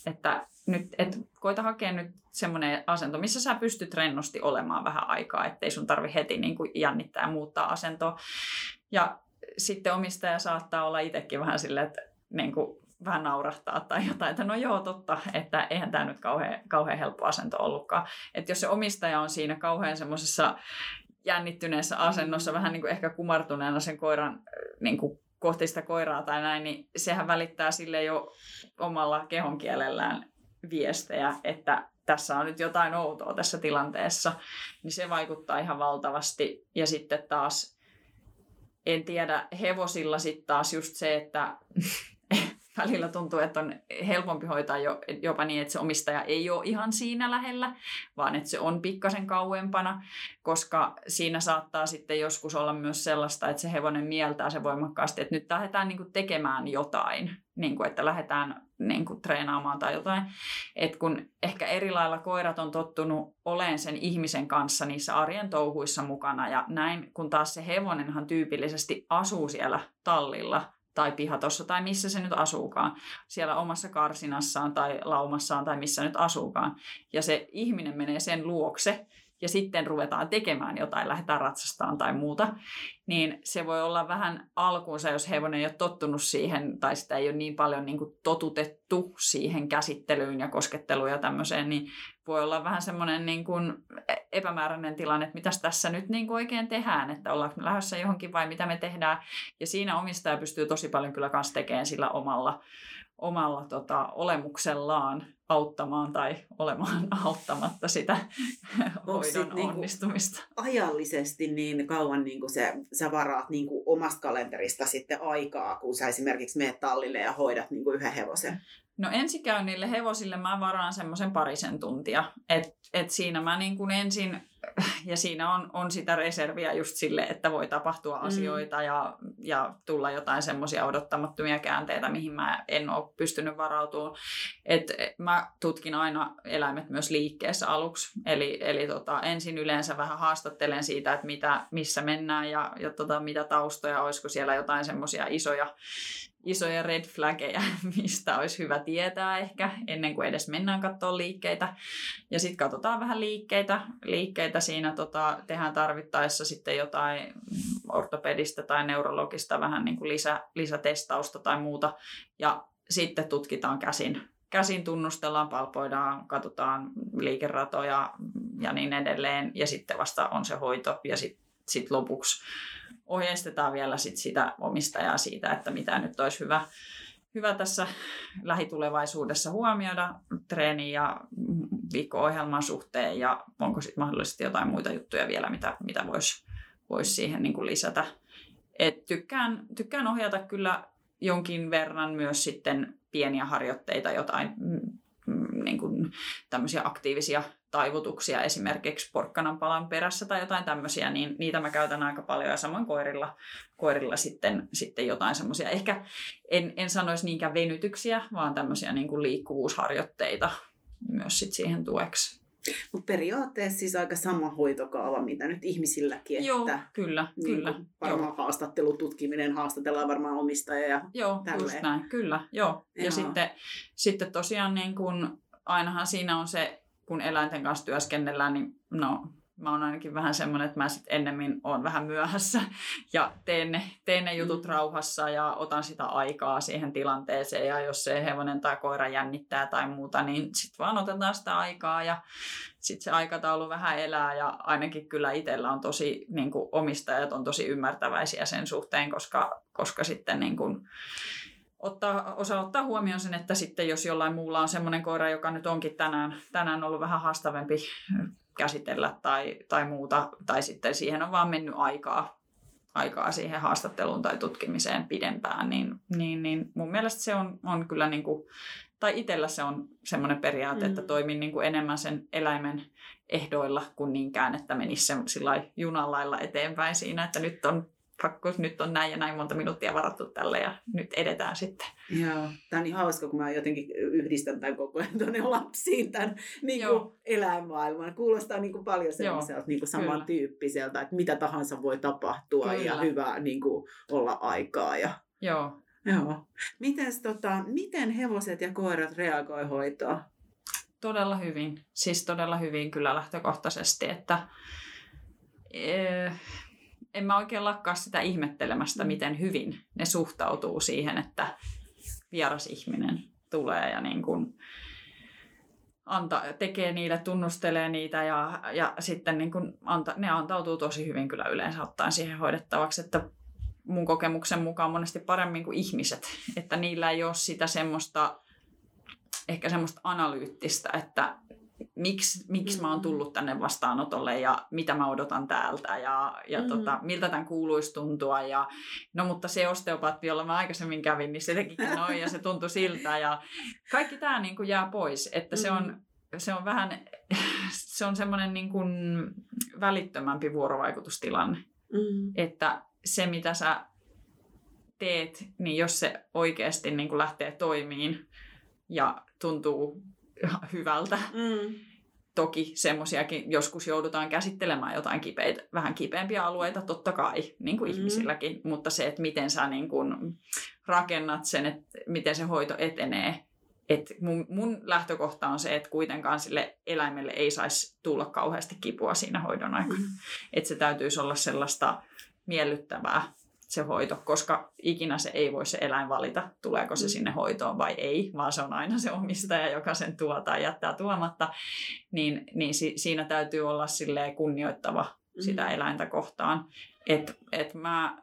Että nyt, et koita hakea nyt semmoinen asento, missä sä pystyt rennosti olemaan vähän aikaa, ettei sun tarvi heti niin kuin jännittää ja muuttaa asentoa. Ja sitten omistaja saattaa olla itsekin vähän silleen, että niin kuin vähän naurahtaa tai jotain, että no joo, totta, että eihän tämä nyt kauhean, kauhean helppo asento ollutkaan. Että jos se omistaja on siinä kauhean semmoisessa jännittyneessä asennossa, vähän niin kuin ehkä kumartuneena sen koiran niin kuin kohti sitä koiraa tai näin, niin sehän välittää sille jo omalla kehonkielellään viestejä, että tässä on nyt jotain outoa tässä tilanteessa, niin se vaikuttaa ihan valtavasti. Ja sitten taas, en tiedä, hevosilla sitten taas just se, että välillä tuntuu, että on helpompi hoitaa jo, jopa niin, että se omistaja ei ole ihan siinä lähellä, vaan että se on pikkasen kauempana, koska siinä saattaa sitten joskus olla myös sellaista, että se hevonen mieltää se voimakkaasti, että nyt lähdetään niin kuin tekemään jotain, niin kuin, että lähdetään niin kuin treenaamaan tai jotain. Et kun ehkä eri lailla koirat on tottunut oleen sen ihmisen kanssa niissä arjen touhuissa mukana ja näin, kun taas se hevonenhan tyypillisesti asuu siellä tallilla tai pihatossa tai missä se nyt asuukaan, siellä omassa karsinassaan tai laumassaan tai missä nyt asuukaan. Ja se ihminen menee sen luokse ja sitten ruvetaan tekemään jotain, lähdetään ratsastaan tai muuta, niin se voi olla vähän alkuunsa, jos hevonen ei ole tottunut siihen tai sitä ei ole niin paljon niin kuin totutettu siihen käsittelyyn ja kosketteluun ja tämmöiseen, niin voi olla vähän semmoinen niin kuin epämääräinen tilanne, että mitäs tässä nyt niin kuin oikein tehdään, että ollaanko me lähdössä johonkin vai mitä me tehdään. Ja siinä omistaja pystyy tosi paljon kyllä myös tekemään sillä omalla, omalla tota, olemuksellaan auttamaan tai olemaan auttamatta sitä hoidon niinku onnistumista. Niinku ajallisesti niin kauan niin kuin se, sä varaat niin kuin omasta kalenterista sitten aikaa, kun sä esimerkiksi meet tallille ja hoidat niin kuin yhden hevosen? No ensikäynnille hevosille mä varaan semmoisen parisen tuntia. Et, et siinä mä niin kuin ensin, ja siinä on, on sitä reserviä just sille, että voi tapahtua mm. asioita ja, ja tulla jotain semmoisia odottamattomia käänteitä, mihin mä en ole pystynyt varautumaan. Et mä tutkin aina eläimet myös liikkeessä aluksi. Eli, eli tota, ensin yleensä vähän haastattelen siitä, että mitä, missä mennään ja, ja tota, mitä taustoja, olisiko siellä jotain semmoisia isoja isoja red flaggeja, mistä olisi hyvä tietää ehkä ennen kuin edes mennään katsoa liikkeitä. Ja sitten katsotaan vähän liikkeitä. Liikkeitä siinä tota, tehdään tarvittaessa sitten jotain ortopedista tai neurologista vähän niin kuin lisä, lisätestausta tai muuta. Ja sitten tutkitaan käsin. Käsin tunnustellaan, palpoidaan, katsotaan liikeratoja ja niin edelleen. Ja sitten vasta on se hoito ja sitten sit lopuksi ohjeistetaan vielä sit sitä omistajaa siitä, että mitä nyt olisi hyvä, hyvä tässä lähitulevaisuudessa huomioida treeni- ja viikko-ohjelman suhteen ja onko sitten mahdollisesti jotain muita juttuja vielä, mitä, mitä voisi vois siihen niin lisätä. Et tykkään, tykkään ohjata kyllä jonkin verran myös sitten pieniä harjoitteita, jotain kuin tämmöisiä aktiivisia taivutuksia esimerkiksi porkkanan palan perässä tai jotain tämmöisiä, niin niitä mä käytän aika paljon ja samoin koirilla, koirilla sitten, sitten jotain semmoisia, ehkä en, en sanoisi niinkään venytyksiä, vaan tämmöisiä niin kuin liikkuvuusharjoitteita myös sit siihen tueksi. Mutta periaatteessa siis aika sama hoitokaava, mitä nyt ihmisilläkin. Joo, että kyllä, niin kyllä. Varmaan joo. haastattelu, tutkiminen, haastatellaan varmaan omistajia ja Joo, tälleen. just näin, kyllä, joo. Ja joo. sitten, sitten tosiaan niin kun, ainahan siinä on se, kun eläinten kanssa työskennellään, niin no, mä oon ainakin vähän semmoinen, että mä sitten ennemmin oon vähän myöhässä ja teen ne, teen ne jutut mm. rauhassa ja otan sitä aikaa siihen tilanteeseen ja jos se hevonen tai koira jännittää tai muuta, niin sitten vaan otetaan sitä aikaa ja sitten se aikataulu vähän elää ja ainakin kyllä itsellä on tosi, niin kuin omistajat on tosi ymmärtäväisiä sen suhteen, koska, koska sitten niin kuin, ottaa, osaa ottaa huomioon sen, että sitten jos jollain muulla on semmoinen koira, joka nyt onkin tänään, tänään ollut vähän haastavampi käsitellä tai, tai muuta, tai sitten siihen on vaan mennyt aikaa, aikaa siihen haastatteluun tai tutkimiseen pidempään, niin, niin, niin mun mielestä se on, on kyllä niin kuin, tai itsellä se on semmoinen periaate, mm. että toimin niin kuin enemmän sen eläimen ehdoilla kuin niinkään, että menisi se sillä junalailla eteenpäin siinä, että nyt on pakko, nyt on näin ja näin monta minuuttia varattu tälle ja nyt edetään sitten. Joo, tämä on niin hauska, kun mä jotenkin yhdistän tämän koko ajan tuonne lapsiin, tämän niin kuin eläinmaailman. Kuulostaa niin kuin paljon sellaiselta niin kuin samantyyppiseltä, että mitä tahansa voi tapahtua Kyllä. ja hyvä niin kuin olla aikaa. Ja... Joo. Joo. Mites, tota, miten hevoset ja koirat reagoi hoitoon? Todella hyvin. Siis todella hyvin kyllä lähtökohtaisesti, että... Eh en mä oikein lakkaa sitä ihmettelemästä, mm. miten hyvin ne suhtautuu siihen, että vieras ihminen tulee ja niin kuin anta, tekee niille, tunnustelee niitä ja, ja sitten niin kuin anta, ne antautuu tosi hyvin kyllä yleensä ottaen siihen hoidettavaksi, että mun kokemuksen mukaan monesti paremmin kuin ihmiset, että niillä ei ole sitä semmoista ehkä semmoista analyyttistä, että miksi, miksi mä oon mm. tullut tänne vastaanotolle ja mitä mä odotan täältä ja, ja mm-hmm. tota, miltä tämän kuuluisi tuntua. Ja, no mutta se osteopaatti, jolla mä aikaisemmin kävin, niin se tekikin noin ja se tuntui siltä ja kaikki tämä niin kuin jää pois, että mm-hmm. se on mm-hmm. se on vähän, se on semmoinen niin kuin välittömämpi vuorovaikutustilanne. Mm. Että se, mitä sä teet, niin jos se oikeasti niin kuin lähtee toimiin ja tuntuu hyvältä. Mm. Toki semmoisiakin joskus joudutaan käsittelemään jotain kipeitä, vähän kipeämpiä alueita, totta kai, niin kuin mm. ihmisilläkin. Mutta se, että miten sä niin kuin rakennat sen, että miten se hoito etenee. Et mun, mun lähtökohta on se, että kuitenkaan sille eläimelle ei saisi tulla kauheasti kipua siinä hoidon aikana. Mm. Että se täytyisi olla sellaista miellyttävää se hoito, koska ikinä se ei voi se eläin valita, tuleeko se mm. sinne hoitoon vai ei, vaan se on aina se omistaja, joka sen tuo tai jättää tuomatta, niin, niin si, siinä täytyy olla kunnioittava mm. sitä eläintä kohtaan. Että et mä,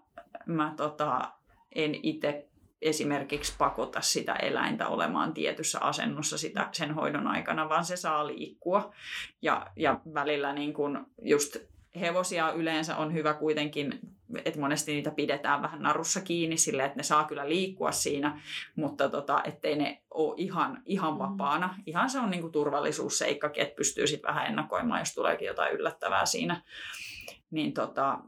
mä tota, en itse esimerkiksi pakota sitä eläintä olemaan tietyssä asennossa sitä, sen hoidon aikana, vaan se saa liikkua. Ja, ja välillä niin kun just hevosia yleensä on hyvä kuitenkin, että monesti niitä pidetään vähän narussa kiinni sille, että ne saa kyllä liikkua siinä, mutta tota, ettei ne ole ihan, ihan mm. vapaana. Ihan se on niin kuin turvallisuusseikkakin, että pystyy sitten vähän ennakoimaan, jos tuleekin jotain yllättävää siinä. Niin tota,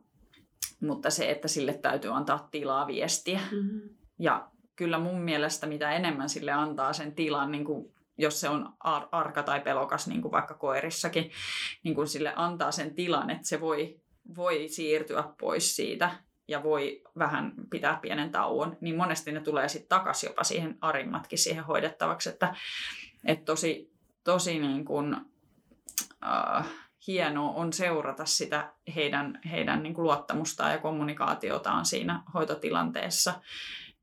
mutta se, että sille täytyy antaa tilaa viestiä. Mm-hmm. Ja kyllä mun mielestä mitä enemmän sille antaa sen tilan, niin kuin jos se on ar- arka tai pelokas, niin kuin vaikka koirissakin, niin kuin sille antaa sen tilan, että se voi, voi siirtyä pois siitä ja voi vähän pitää pienen tauon, niin monesti ne tulee sitten takaisin jopa siihen arimmatkin siihen hoidettavaksi, että, että tosi, tosi niin kuin, äh, hienoa on seurata sitä heidän, heidän niin kuin luottamustaan ja kommunikaatiotaan siinä hoitotilanteessa.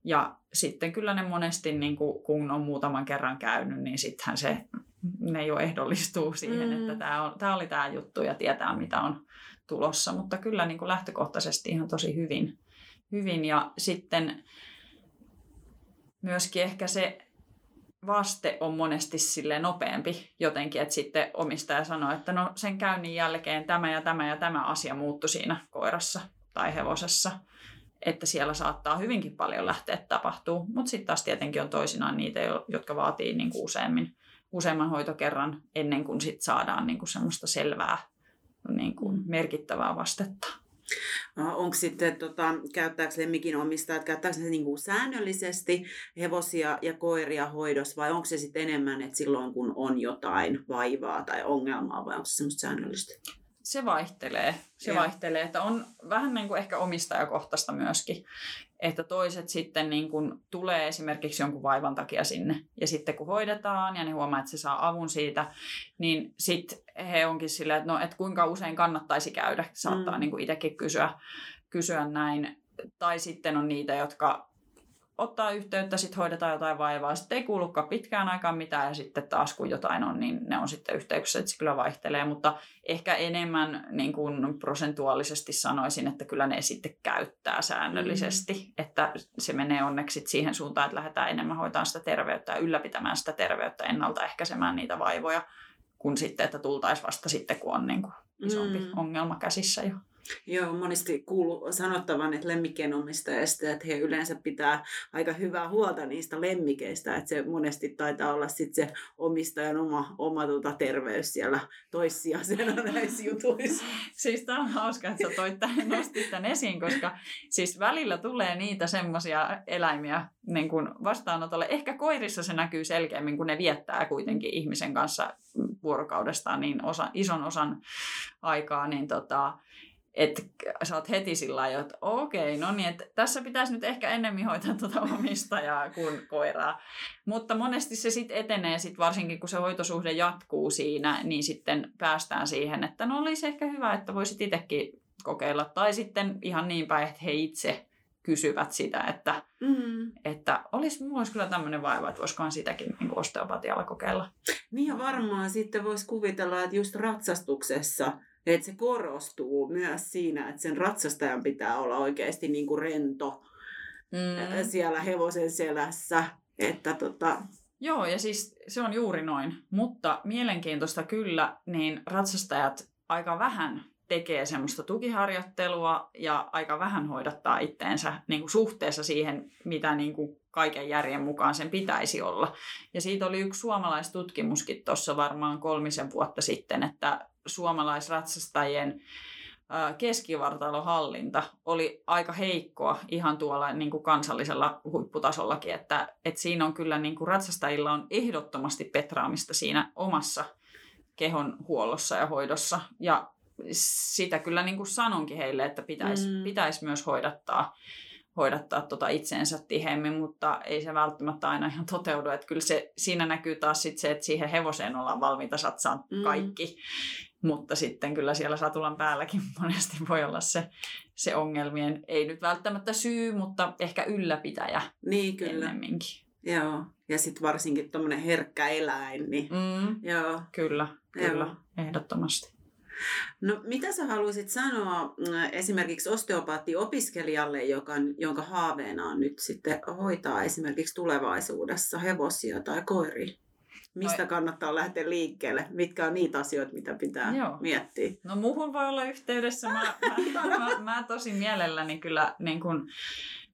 Ja sitten kyllä ne monesti, niin kuin, kun on muutaman kerran käynyt, niin sittenhän se, ne jo ehdollistuu siihen, mm. että tämä, on, tämä oli tämä juttu ja tietää, mitä on tulossa. Mutta kyllä niin kuin lähtökohtaisesti ihan tosi hyvin. hyvin. Ja sitten myöskin ehkä se vaste on monesti sille nopeampi jotenkin, että sitten omistaja sanoo, että no sen käynnin jälkeen tämä ja tämä ja tämä asia muuttui siinä koirassa tai hevosessa että siellä saattaa hyvinkin paljon lähteä tapahtuu, mutta sitten taas tietenkin on toisinaan niitä, jotka vaatii niin kuin useammin, useamman hoitokerran ennen kuin sit saadaan niin kuin semmoista selvää niin kuin merkittävää vastetta. Onko sitten, tota, käyttääkö lemmikin omistajat, käyttääkö ne niin kuin säännöllisesti hevosia ja koiria hoidossa vai onko se sitten enemmän, että silloin kun on jotain vaivaa tai ongelmaa vai onko se semmoista säännöllistä? Se vaihtelee. Se ja. vaihtelee, että on vähän niin kuin ehkä omistajakohtaista myöskin. Että toiset sitten niin kuin tulee esimerkiksi jonkun vaivan takia sinne. Ja sitten kun hoidetaan ja ne huomaa, että se saa avun siitä, niin sitten he onkin silleen, että no, että kuinka usein kannattaisi käydä. Saattaa mm. niin kuin itsekin kysyä, kysyä näin. Tai sitten on niitä, jotka ottaa yhteyttä, sitten hoidetaan jotain vaivaa, sitten ei kuulukaan pitkään aikaan mitään ja sitten taas kun jotain on, niin ne on sitten yhteyksissä, että se kyllä vaihtelee, mutta ehkä enemmän niin kuin prosentuaalisesti sanoisin, että kyllä ne sitten käyttää säännöllisesti, mm. että se menee onneksi siihen suuntaan, että lähdetään enemmän hoitamaan sitä terveyttä ja ylläpitämään sitä terveyttä, ennaltaehkäisemään niitä vaivoja, kun sitten, että tultaisiin vasta sitten, kun on niin kuin isompi mm. ongelma käsissä jo. Joo, monesti kuuluu sanottavan, että lemmikkien omistajista, että he yleensä pitää aika hyvää huolta niistä lemmikeistä, että se monesti taitaa olla sitten se omistajan oma, oma tota, terveys siellä toissijaisena näissä jutuissa. siis tämä on hauska, että sä toit tämän, nostit tämän esiin, koska siis välillä tulee niitä semmoisia eläimiä niin kuin vastaanotolle. Ehkä koirissa se näkyy selkeämmin, kun ne viettää kuitenkin ihmisen kanssa vuorokaudestaan niin osa, ison osan aikaa, niin tota, että sä oot heti sillä lailla, että okei, no niin, että tässä pitäisi nyt ehkä enemmän hoitaa tuota omistajaa kuin koiraa. Mutta monesti se sitten etenee, sit varsinkin kun se hoitosuhde jatkuu siinä, niin sitten päästään siihen, että no olisi ehkä hyvä, että voisit itsekin kokeilla. Tai sitten ihan niin päin, että he itse kysyvät sitä, että, mm. että olisi, mulla olisi kyllä tämmöinen vaiva, että voisikohan sitäkin niin osteopatialla kokeilla. Niin ja varmaan sitten voisi kuvitella, että just ratsastuksessa – että se korostuu myös siinä, että sen ratsastajan pitää olla oikeasti niin kuin rento mm. siellä hevosen selässä. Että tota... Joo, ja siis se on juuri noin. Mutta mielenkiintoista kyllä, niin ratsastajat aika vähän tekee semmoista tukiharjoittelua ja aika vähän hoidattaa itteensä niin kuin suhteessa siihen, mitä niin kuin kaiken järjen mukaan sen pitäisi olla. Ja siitä oli yksi suomalaistutkimuskin tuossa varmaan kolmisen vuotta sitten, että suomalaisratsastajien keskivartalohallinta oli aika heikkoa ihan tuolla niin kuin kansallisella huipputasollakin, että, että siinä on kyllä niin kuin ratsastajilla on ehdottomasti petraamista siinä omassa kehon huollossa ja hoidossa. Ja sitä kyllä niin kuin sanonkin heille, että pitäisi, mm. pitäisi myös hoidattaa, hoidattaa tota itseensä tiheemmin, mutta ei se välttämättä aina ihan toteudu. Että kyllä se, siinä näkyy taas sit se, että siihen hevoseen ollaan valmiita satsaan mm. kaikki. Mutta sitten kyllä siellä satulan päälläkin monesti voi olla se, se ongelmien, ei nyt välttämättä syy, mutta ehkä ylläpitäjä niin, kyllä. ennemminkin. Joo, ja sitten varsinkin tuommoinen herkkä eläin. Niin... Mm, joo. Kyllä, kyllä, joo. ehdottomasti. No mitä sä haluaisit sanoa mm, esimerkiksi osteopaattiopiskelijalle, joka, jonka haaveena on nyt sitten hoitaa esimerkiksi tulevaisuudessa hevosia tai koiria? Mistä kannattaa lähteä liikkeelle? Mitkä on niitä asioita, mitä pitää joo. miettiä? No muuhun voi olla yhteydessä. Mä, mä, mä, mä tosi mielelläni kyllä niin kun,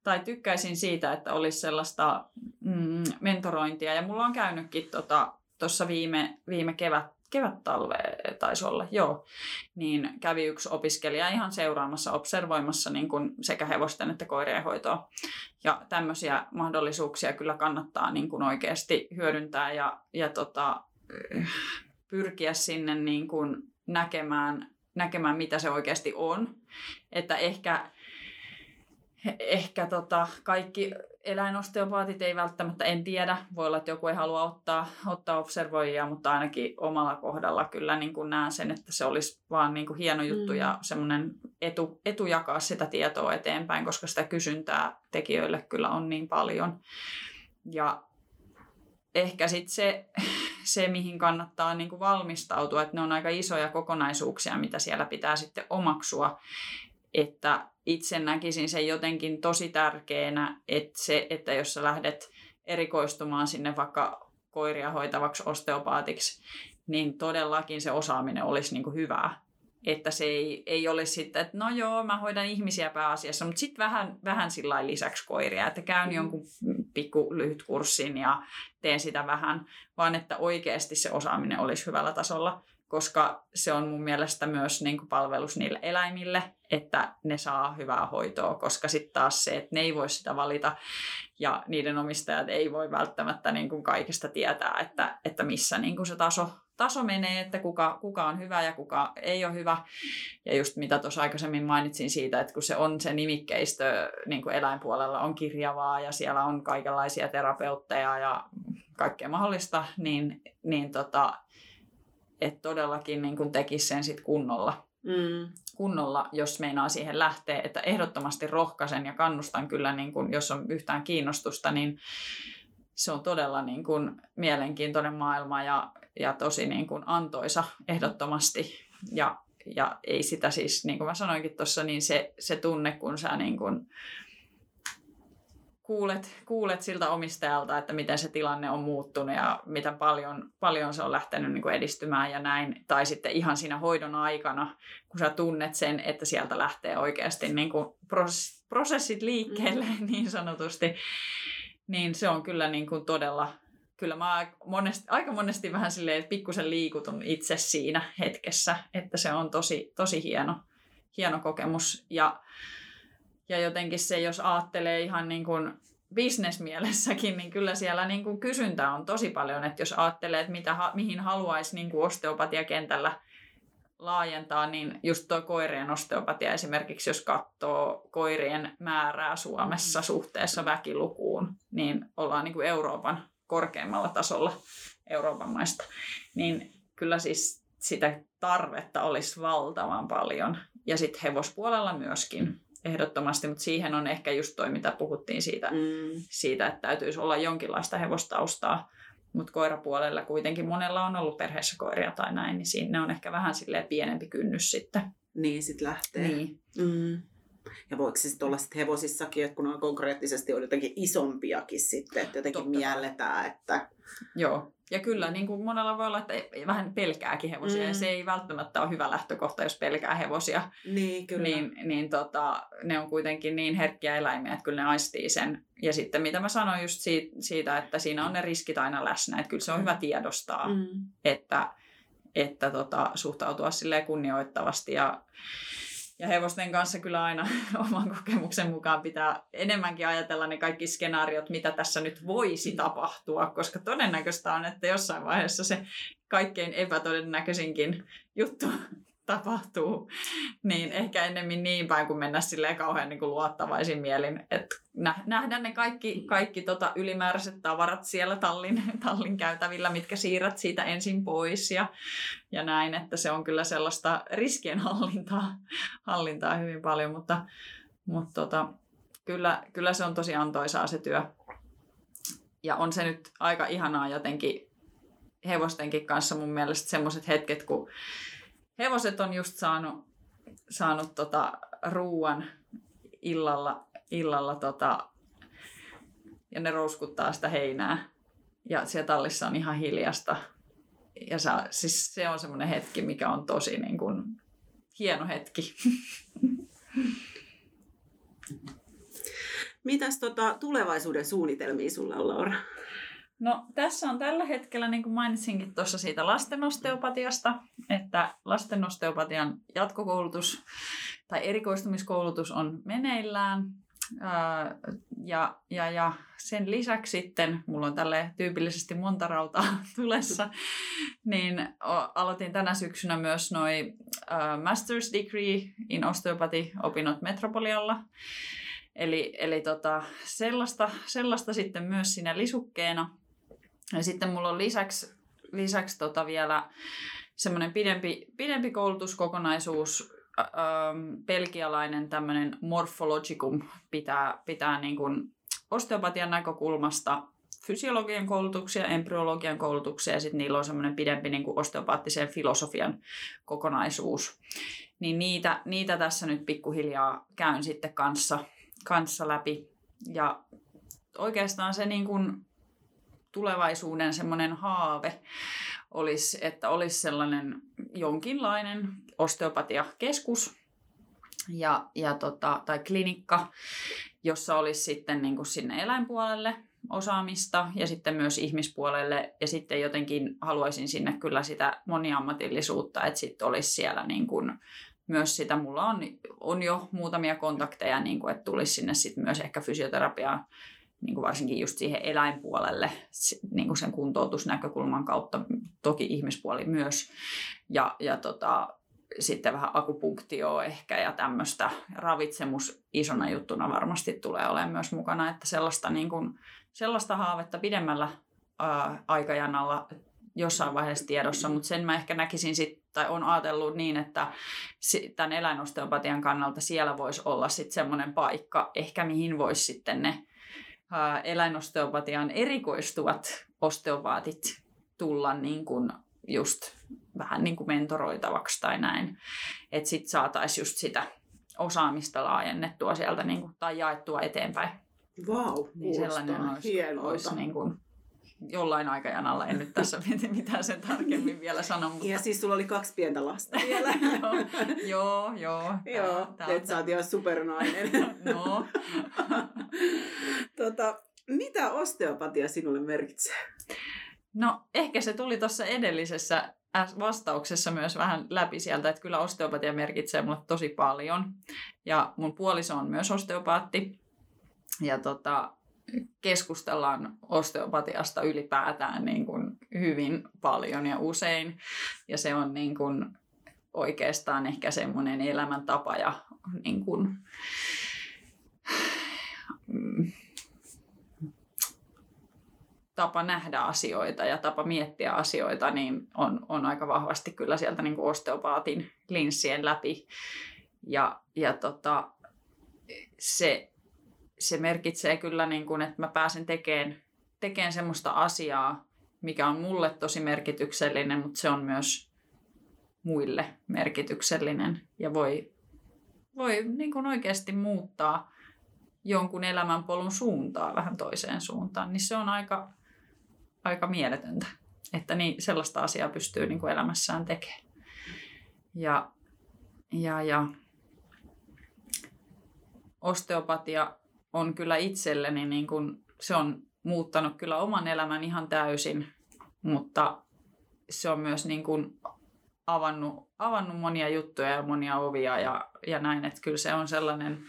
tai tykkäisin siitä, että olisi sellaista mm, mentorointia. Ja mulla on käynytkin tuossa tota, viime, viime kevät, kevät-talve taisi olla, joo, niin kävi yksi opiskelija ihan seuraamassa, observoimassa niin kuin sekä hevosten että koirien hoitoa. Ja tämmöisiä mahdollisuuksia kyllä kannattaa niin kuin oikeasti hyödyntää ja, ja tota, pyrkiä sinne niin kuin näkemään, näkemään, mitä se oikeasti on. Että ehkä ehkä tota, kaikki eläinosteopaatit ei välttämättä, en tiedä, voi olla, että joku ei halua ottaa, ottaa observoijia, mutta ainakin omalla kohdalla kyllä niin kuin näen sen, että se olisi vaan niin kuin hieno juttu mm. ja semmoinen etu, etu jakaa sitä tietoa eteenpäin, koska sitä kysyntää tekijöille kyllä on niin paljon. Ja ehkä sitten se, se, mihin kannattaa niin kuin valmistautua, että ne on aika isoja kokonaisuuksia, mitä siellä pitää sitten omaksua, että itse näkisin sen jotenkin tosi tärkeänä, että, se, että jos sä lähdet erikoistumaan sinne vaikka koiria hoitavaksi osteopaatiksi, niin todellakin se osaaminen olisi niin kuin hyvää. Että se ei, ei ole sitten, että no joo, mä hoidan ihmisiä pääasiassa, mutta sitten vähän, vähän sillä lisäksi koiria, että käyn mm. jonkun pikku lyhyt kurssin ja teen sitä vähän, vaan että oikeasti se osaaminen olisi hyvällä tasolla, koska se on mun mielestä myös niin kuin palvelus niille eläimille, että ne saa hyvää hoitoa, koska sitten taas se, että ne ei voi sitä valita ja niiden omistajat ei voi välttämättä niin kuin kaikesta tietää, että, että missä niin kuin se taso, taso menee, että kuka, kuka on hyvä ja kuka ei ole hyvä. Ja just mitä tuossa aikaisemmin mainitsin siitä, että kun se on se nimikkeistö niin kuin eläinpuolella on kirjavaa ja siellä on kaikenlaisia terapeutteja ja kaikkea mahdollista, niin, niin tota, että todellakin niin kuin tekisi sen sit kunnolla. Mm. kunnolla, jos meinaa siihen lähteä, että ehdottomasti rohkaisen ja kannustan kyllä, niin kun, jos on yhtään kiinnostusta, niin se on todella niin kuin mielenkiintoinen maailma ja, ja tosi niin kuin antoisa ehdottomasti. Ja, ja ei sitä siis, niin kuin mä sanoinkin tuossa, niin se, se tunne, kun sä niin kuin kuulet, kuulet siltä omistajalta, että miten se tilanne on muuttunut ja miten paljon, paljon se on lähtenyt niin kuin edistymään ja näin. Tai sitten ihan siinä hoidon aikana, kun sä tunnet sen, että sieltä lähtee oikeasti niin kuin prosessit liikkeelle mm. niin sanotusti, niin se on kyllä niin kuin todella, kyllä mä monesti, aika monesti vähän silleen, että pikkusen liikutun itse siinä hetkessä, että se on tosi, tosi hieno, hieno kokemus. Ja, ja jotenkin se, jos ajattelee ihan niin kuin bisnesmielessäkin, niin kyllä siellä niin kuin kysyntä on tosi paljon, että jos ajattelee, että mitä, mihin haluaisi niin kuin osteopatiakentällä laajentaa, niin just tuo koirien osteopatia esimerkiksi, jos katsoo koirien määrää Suomessa mm. suhteessa väkilukuun, niin ollaan niin kuin Euroopan korkeimmalla tasolla Euroopan maista. Niin kyllä siis sitä tarvetta olisi valtavan paljon. Ja sitten hevospuolella myöskin ehdottomasti, mutta siihen on ehkä just toi, mitä puhuttiin siitä, mm. siitä että täytyisi olla jonkinlaista hevostaustaa mutta koirapuolella kuitenkin monella on ollut perheessä koiria tai näin, niin siinä on ehkä vähän silleen pienempi kynnys sitten. Niin, sitten lähtee. Niin. Mm. Ja voiko se sitten olla sit hevosissakin, että kun on konkreettisesti on jotenkin isompiakin sitten, että jotenkin Totta. mielletään, että... Joo, ja kyllä niin kuin monella voi olla, että vähän pelkääkin hevosia, mm. ja se ei välttämättä ole hyvä lähtökohta, jos pelkää hevosia. Niin, kyllä. Niin, niin tota, ne on kuitenkin niin herkkiä eläimiä, että kyllä ne aistii sen. Ja sitten mitä mä sanoin just siitä, siitä että siinä on ne riskit aina läsnä, että kyllä se on hyvä tiedostaa, mm. että, että tota, suhtautua silleen kunnioittavasti ja ja hevosten kanssa kyllä aina oman kokemuksen mukaan pitää enemmänkin ajatella ne kaikki skenaariot, mitä tässä nyt voisi tapahtua, koska todennäköistä on, että jossain vaiheessa se kaikkein epätodennäköisinkin juttu tapahtuu, niin ehkä ennemmin niin päin kuin mennä silleen kauhean niin kuin luottavaisin mielin, että nähdä ne kaikki, kaikki tota ylimääräiset tavarat siellä tallin, tallin käytävillä, mitkä siirrät siitä ensin pois ja, ja näin, että se on kyllä sellaista riskien hallintaa, hallintaa hyvin paljon, mutta, mutta tota, kyllä, kyllä se on tosi antoisaa se työ. Ja on se nyt aika ihanaa jotenkin hevostenkin kanssa mun mielestä semmoiset hetket, kun hevoset on just saanut, saanut tota ruuan illalla, illalla tota, ja ne rouskuttaa sitä heinää. Ja siellä tallissa on ihan hiljasta. Ja sa, siis se on semmoinen hetki, mikä on tosi niin kuin, hieno hetki. Mitäs tota, tulevaisuuden suunnitelmia sulla on, Laura? No tässä on tällä hetkellä, niin kuin mainitsinkin tuossa siitä lastenosteopatiasta, että lastenosteopatian jatkokoulutus tai erikoistumiskoulutus on meneillään. Ja, ja, ja sen lisäksi sitten, mulla on tälle tyypillisesti monta rautaa tulessa, niin aloitin tänä syksynä myös noin Master's Degree in Osteopathy-opinnot Metropolialla. Eli, eli tota, sellaista, sellaista sitten myös siinä lisukkeena. Ja sitten mulla on lisäksi, lisäksi tota vielä semmoinen pidempi, pidempi koulutuskokonaisuus, pelkialainen tämmöinen morphologicum pitää, pitää niin kuin osteopatian näkökulmasta fysiologian koulutuksia, embryologian koulutuksia ja sitten niillä on semmoinen pidempi niin kuin osteopaattisen filosofian kokonaisuus. Niin niitä, niitä tässä nyt pikkuhiljaa käyn sitten kanssa, kanssa läpi. Ja oikeastaan se niin kuin tulevaisuuden semmoinen haave olisi, että olisi sellainen jonkinlainen osteopatiakeskus ja, ja tota, tai klinikka, jossa olisi sitten niin kuin sinne eläinpuolelle osaamista ja sitten myös ihmispuolelle. Ja sitten jotenkin haluaisin sinne kyllä sitä moniammatillisuutta, että sitten olisi siellä niin kuin myös sitä, mulla on, on jo muutamia kontakteja, niin kuin, että tulisi sinne sitten myös ehkä fysioterapiaa niin kuin varsinkin just siihen eläinpuolelle niin kuin sen kuntoutusnäkökulman kautta, toki ihmispuoli myös. Ja, ja tota, sitten vähän akupunktio ehkä ja tämmöistä ravitsemus isona juttuna varmasti tulee olemaan myös mukana, että sellaista, niin kuin, sellaista haavetta pidemmällä ää, aikajanalla jossain vaiheessa tiedossa, mutta sen mä ehkä näkisin sit, tai on ajatellut niin, että tämän eläinosteopatian kannalta siellä voisi olla sitten semmoinen paikka, ehkä mihin voisi sitten ne eläinosteopatiaan erikoistuvat osteopaatit tulla niin kuin just vähän niin kuin mentoroitavaksi tai näin. Että sitten saataisiin just sitä osaamista laajennettua sieltä niin kuin, tai jaettua eteenpäin. Vau, wow, niin sellainen olisi, olisi niin kuin, jollain aikajanalla, en nyt tässä mitään sen tarkemmin vielä sano. Mutta... Ja siis sulla oli kaksi pientä lasta vielä. joo, joo. Joo, että sä oot ihan supernainen. no. tota, mitä osteopatia sinulle merkitsee? No ehkä se tuli tuossa edellisessä vastauksessa myös vähän läpi sieltä, että kyllä osteopatia merkitsee mulle tosi paljon. Ja mun puoliso on myös osteopaatti. Ja tota, keskustellaan osteopatiasta ylipäätään niin kuin hyvin paljon ja usein. Ja se on niin kuin oikeastaan ehkä semmoinen elämäntapa ja niin kuin, tapa nähdä asioita ja tapa miettiä asioita, niin on, on aika vahvasti kyllä sieltä niin kuin osteopaatin linssien läpi. Ja, ja tota, se, se merkitsee kyllä, niin kuin, että mä pääsen tekemään, tekemään semmoista asiaa, mikä on mulle tosi merkityksellinen, mutta se on myös muille merkityksellinen ja voi, voi niin kuin oikeasti muuttaa jonkun elämänpolun suuntaa vähän toiseen suuntaan, niin se on aika, aika mieletöntä, että niin, sellaista asiaa pystyy niin kuin elämässään tekemään. Ja, ja, ja osteopatia on kyllä itselleni, niin kuin, se on muuttanut kyllä oman elämän ihan täysin, mutta se on myös niin kuin avannut, avannut monia juttuja ja monia ovia ja, ja näin, että kyllä se on sellainen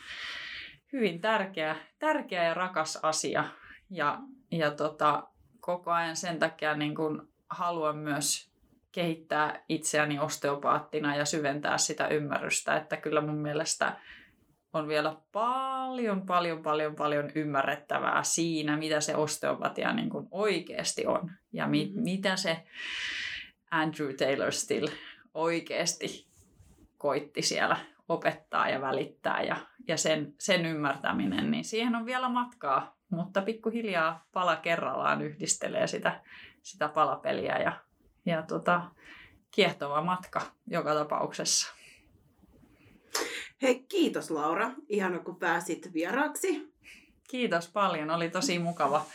hyvin tärkeä, tärkeä ja rakas asia. Ja, ja tota, koko ajan sen takia niin kuin haluan myös kehittää itseäni osteopaattina ja syventää sitä ymmärrystä, että kyllä mun mielestä on vielä paljon, paljon, paljon, paljon ymmärrettävää siinä, mitä se osteopatia niin kuin oikeasti on ja mi- mm-hmm. mitä se Andrew Taylor Still oikeasti koitti siellä opettaa ja välittää ja, ja sen, sen ymmärtäminen, niin siihen on vielä matkaa, mutta pikkuhiljaa pala kerrallaan yhdistelee sitä, sitä palapeliä ja, ja tota, kiehtova matka joka tapauksessa. Hei, kiitos Laura. Ihana, kun pääsit vieraaksi. Kiitos paljon. Oli tosi mukava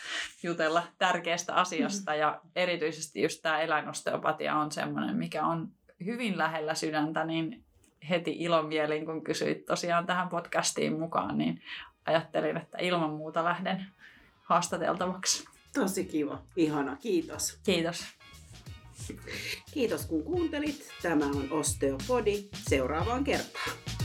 jutella tärkeästä asiasta ja erityisesti just tämä eläinosteopatia on semmoinen, mikä on hyvin lähellä sydäntä, niin heti ilonvielin, kun kysyit tosiaan tähän podcastiin mukaan, niin ajattelin, että ilman muuta lähden haastateltavaksi. Tosi kiva. Ihana. Kiitos. Kiitos. Kiitos kun kuuntelit. Tämä on Osteopodi. Seuraavaan kertaan.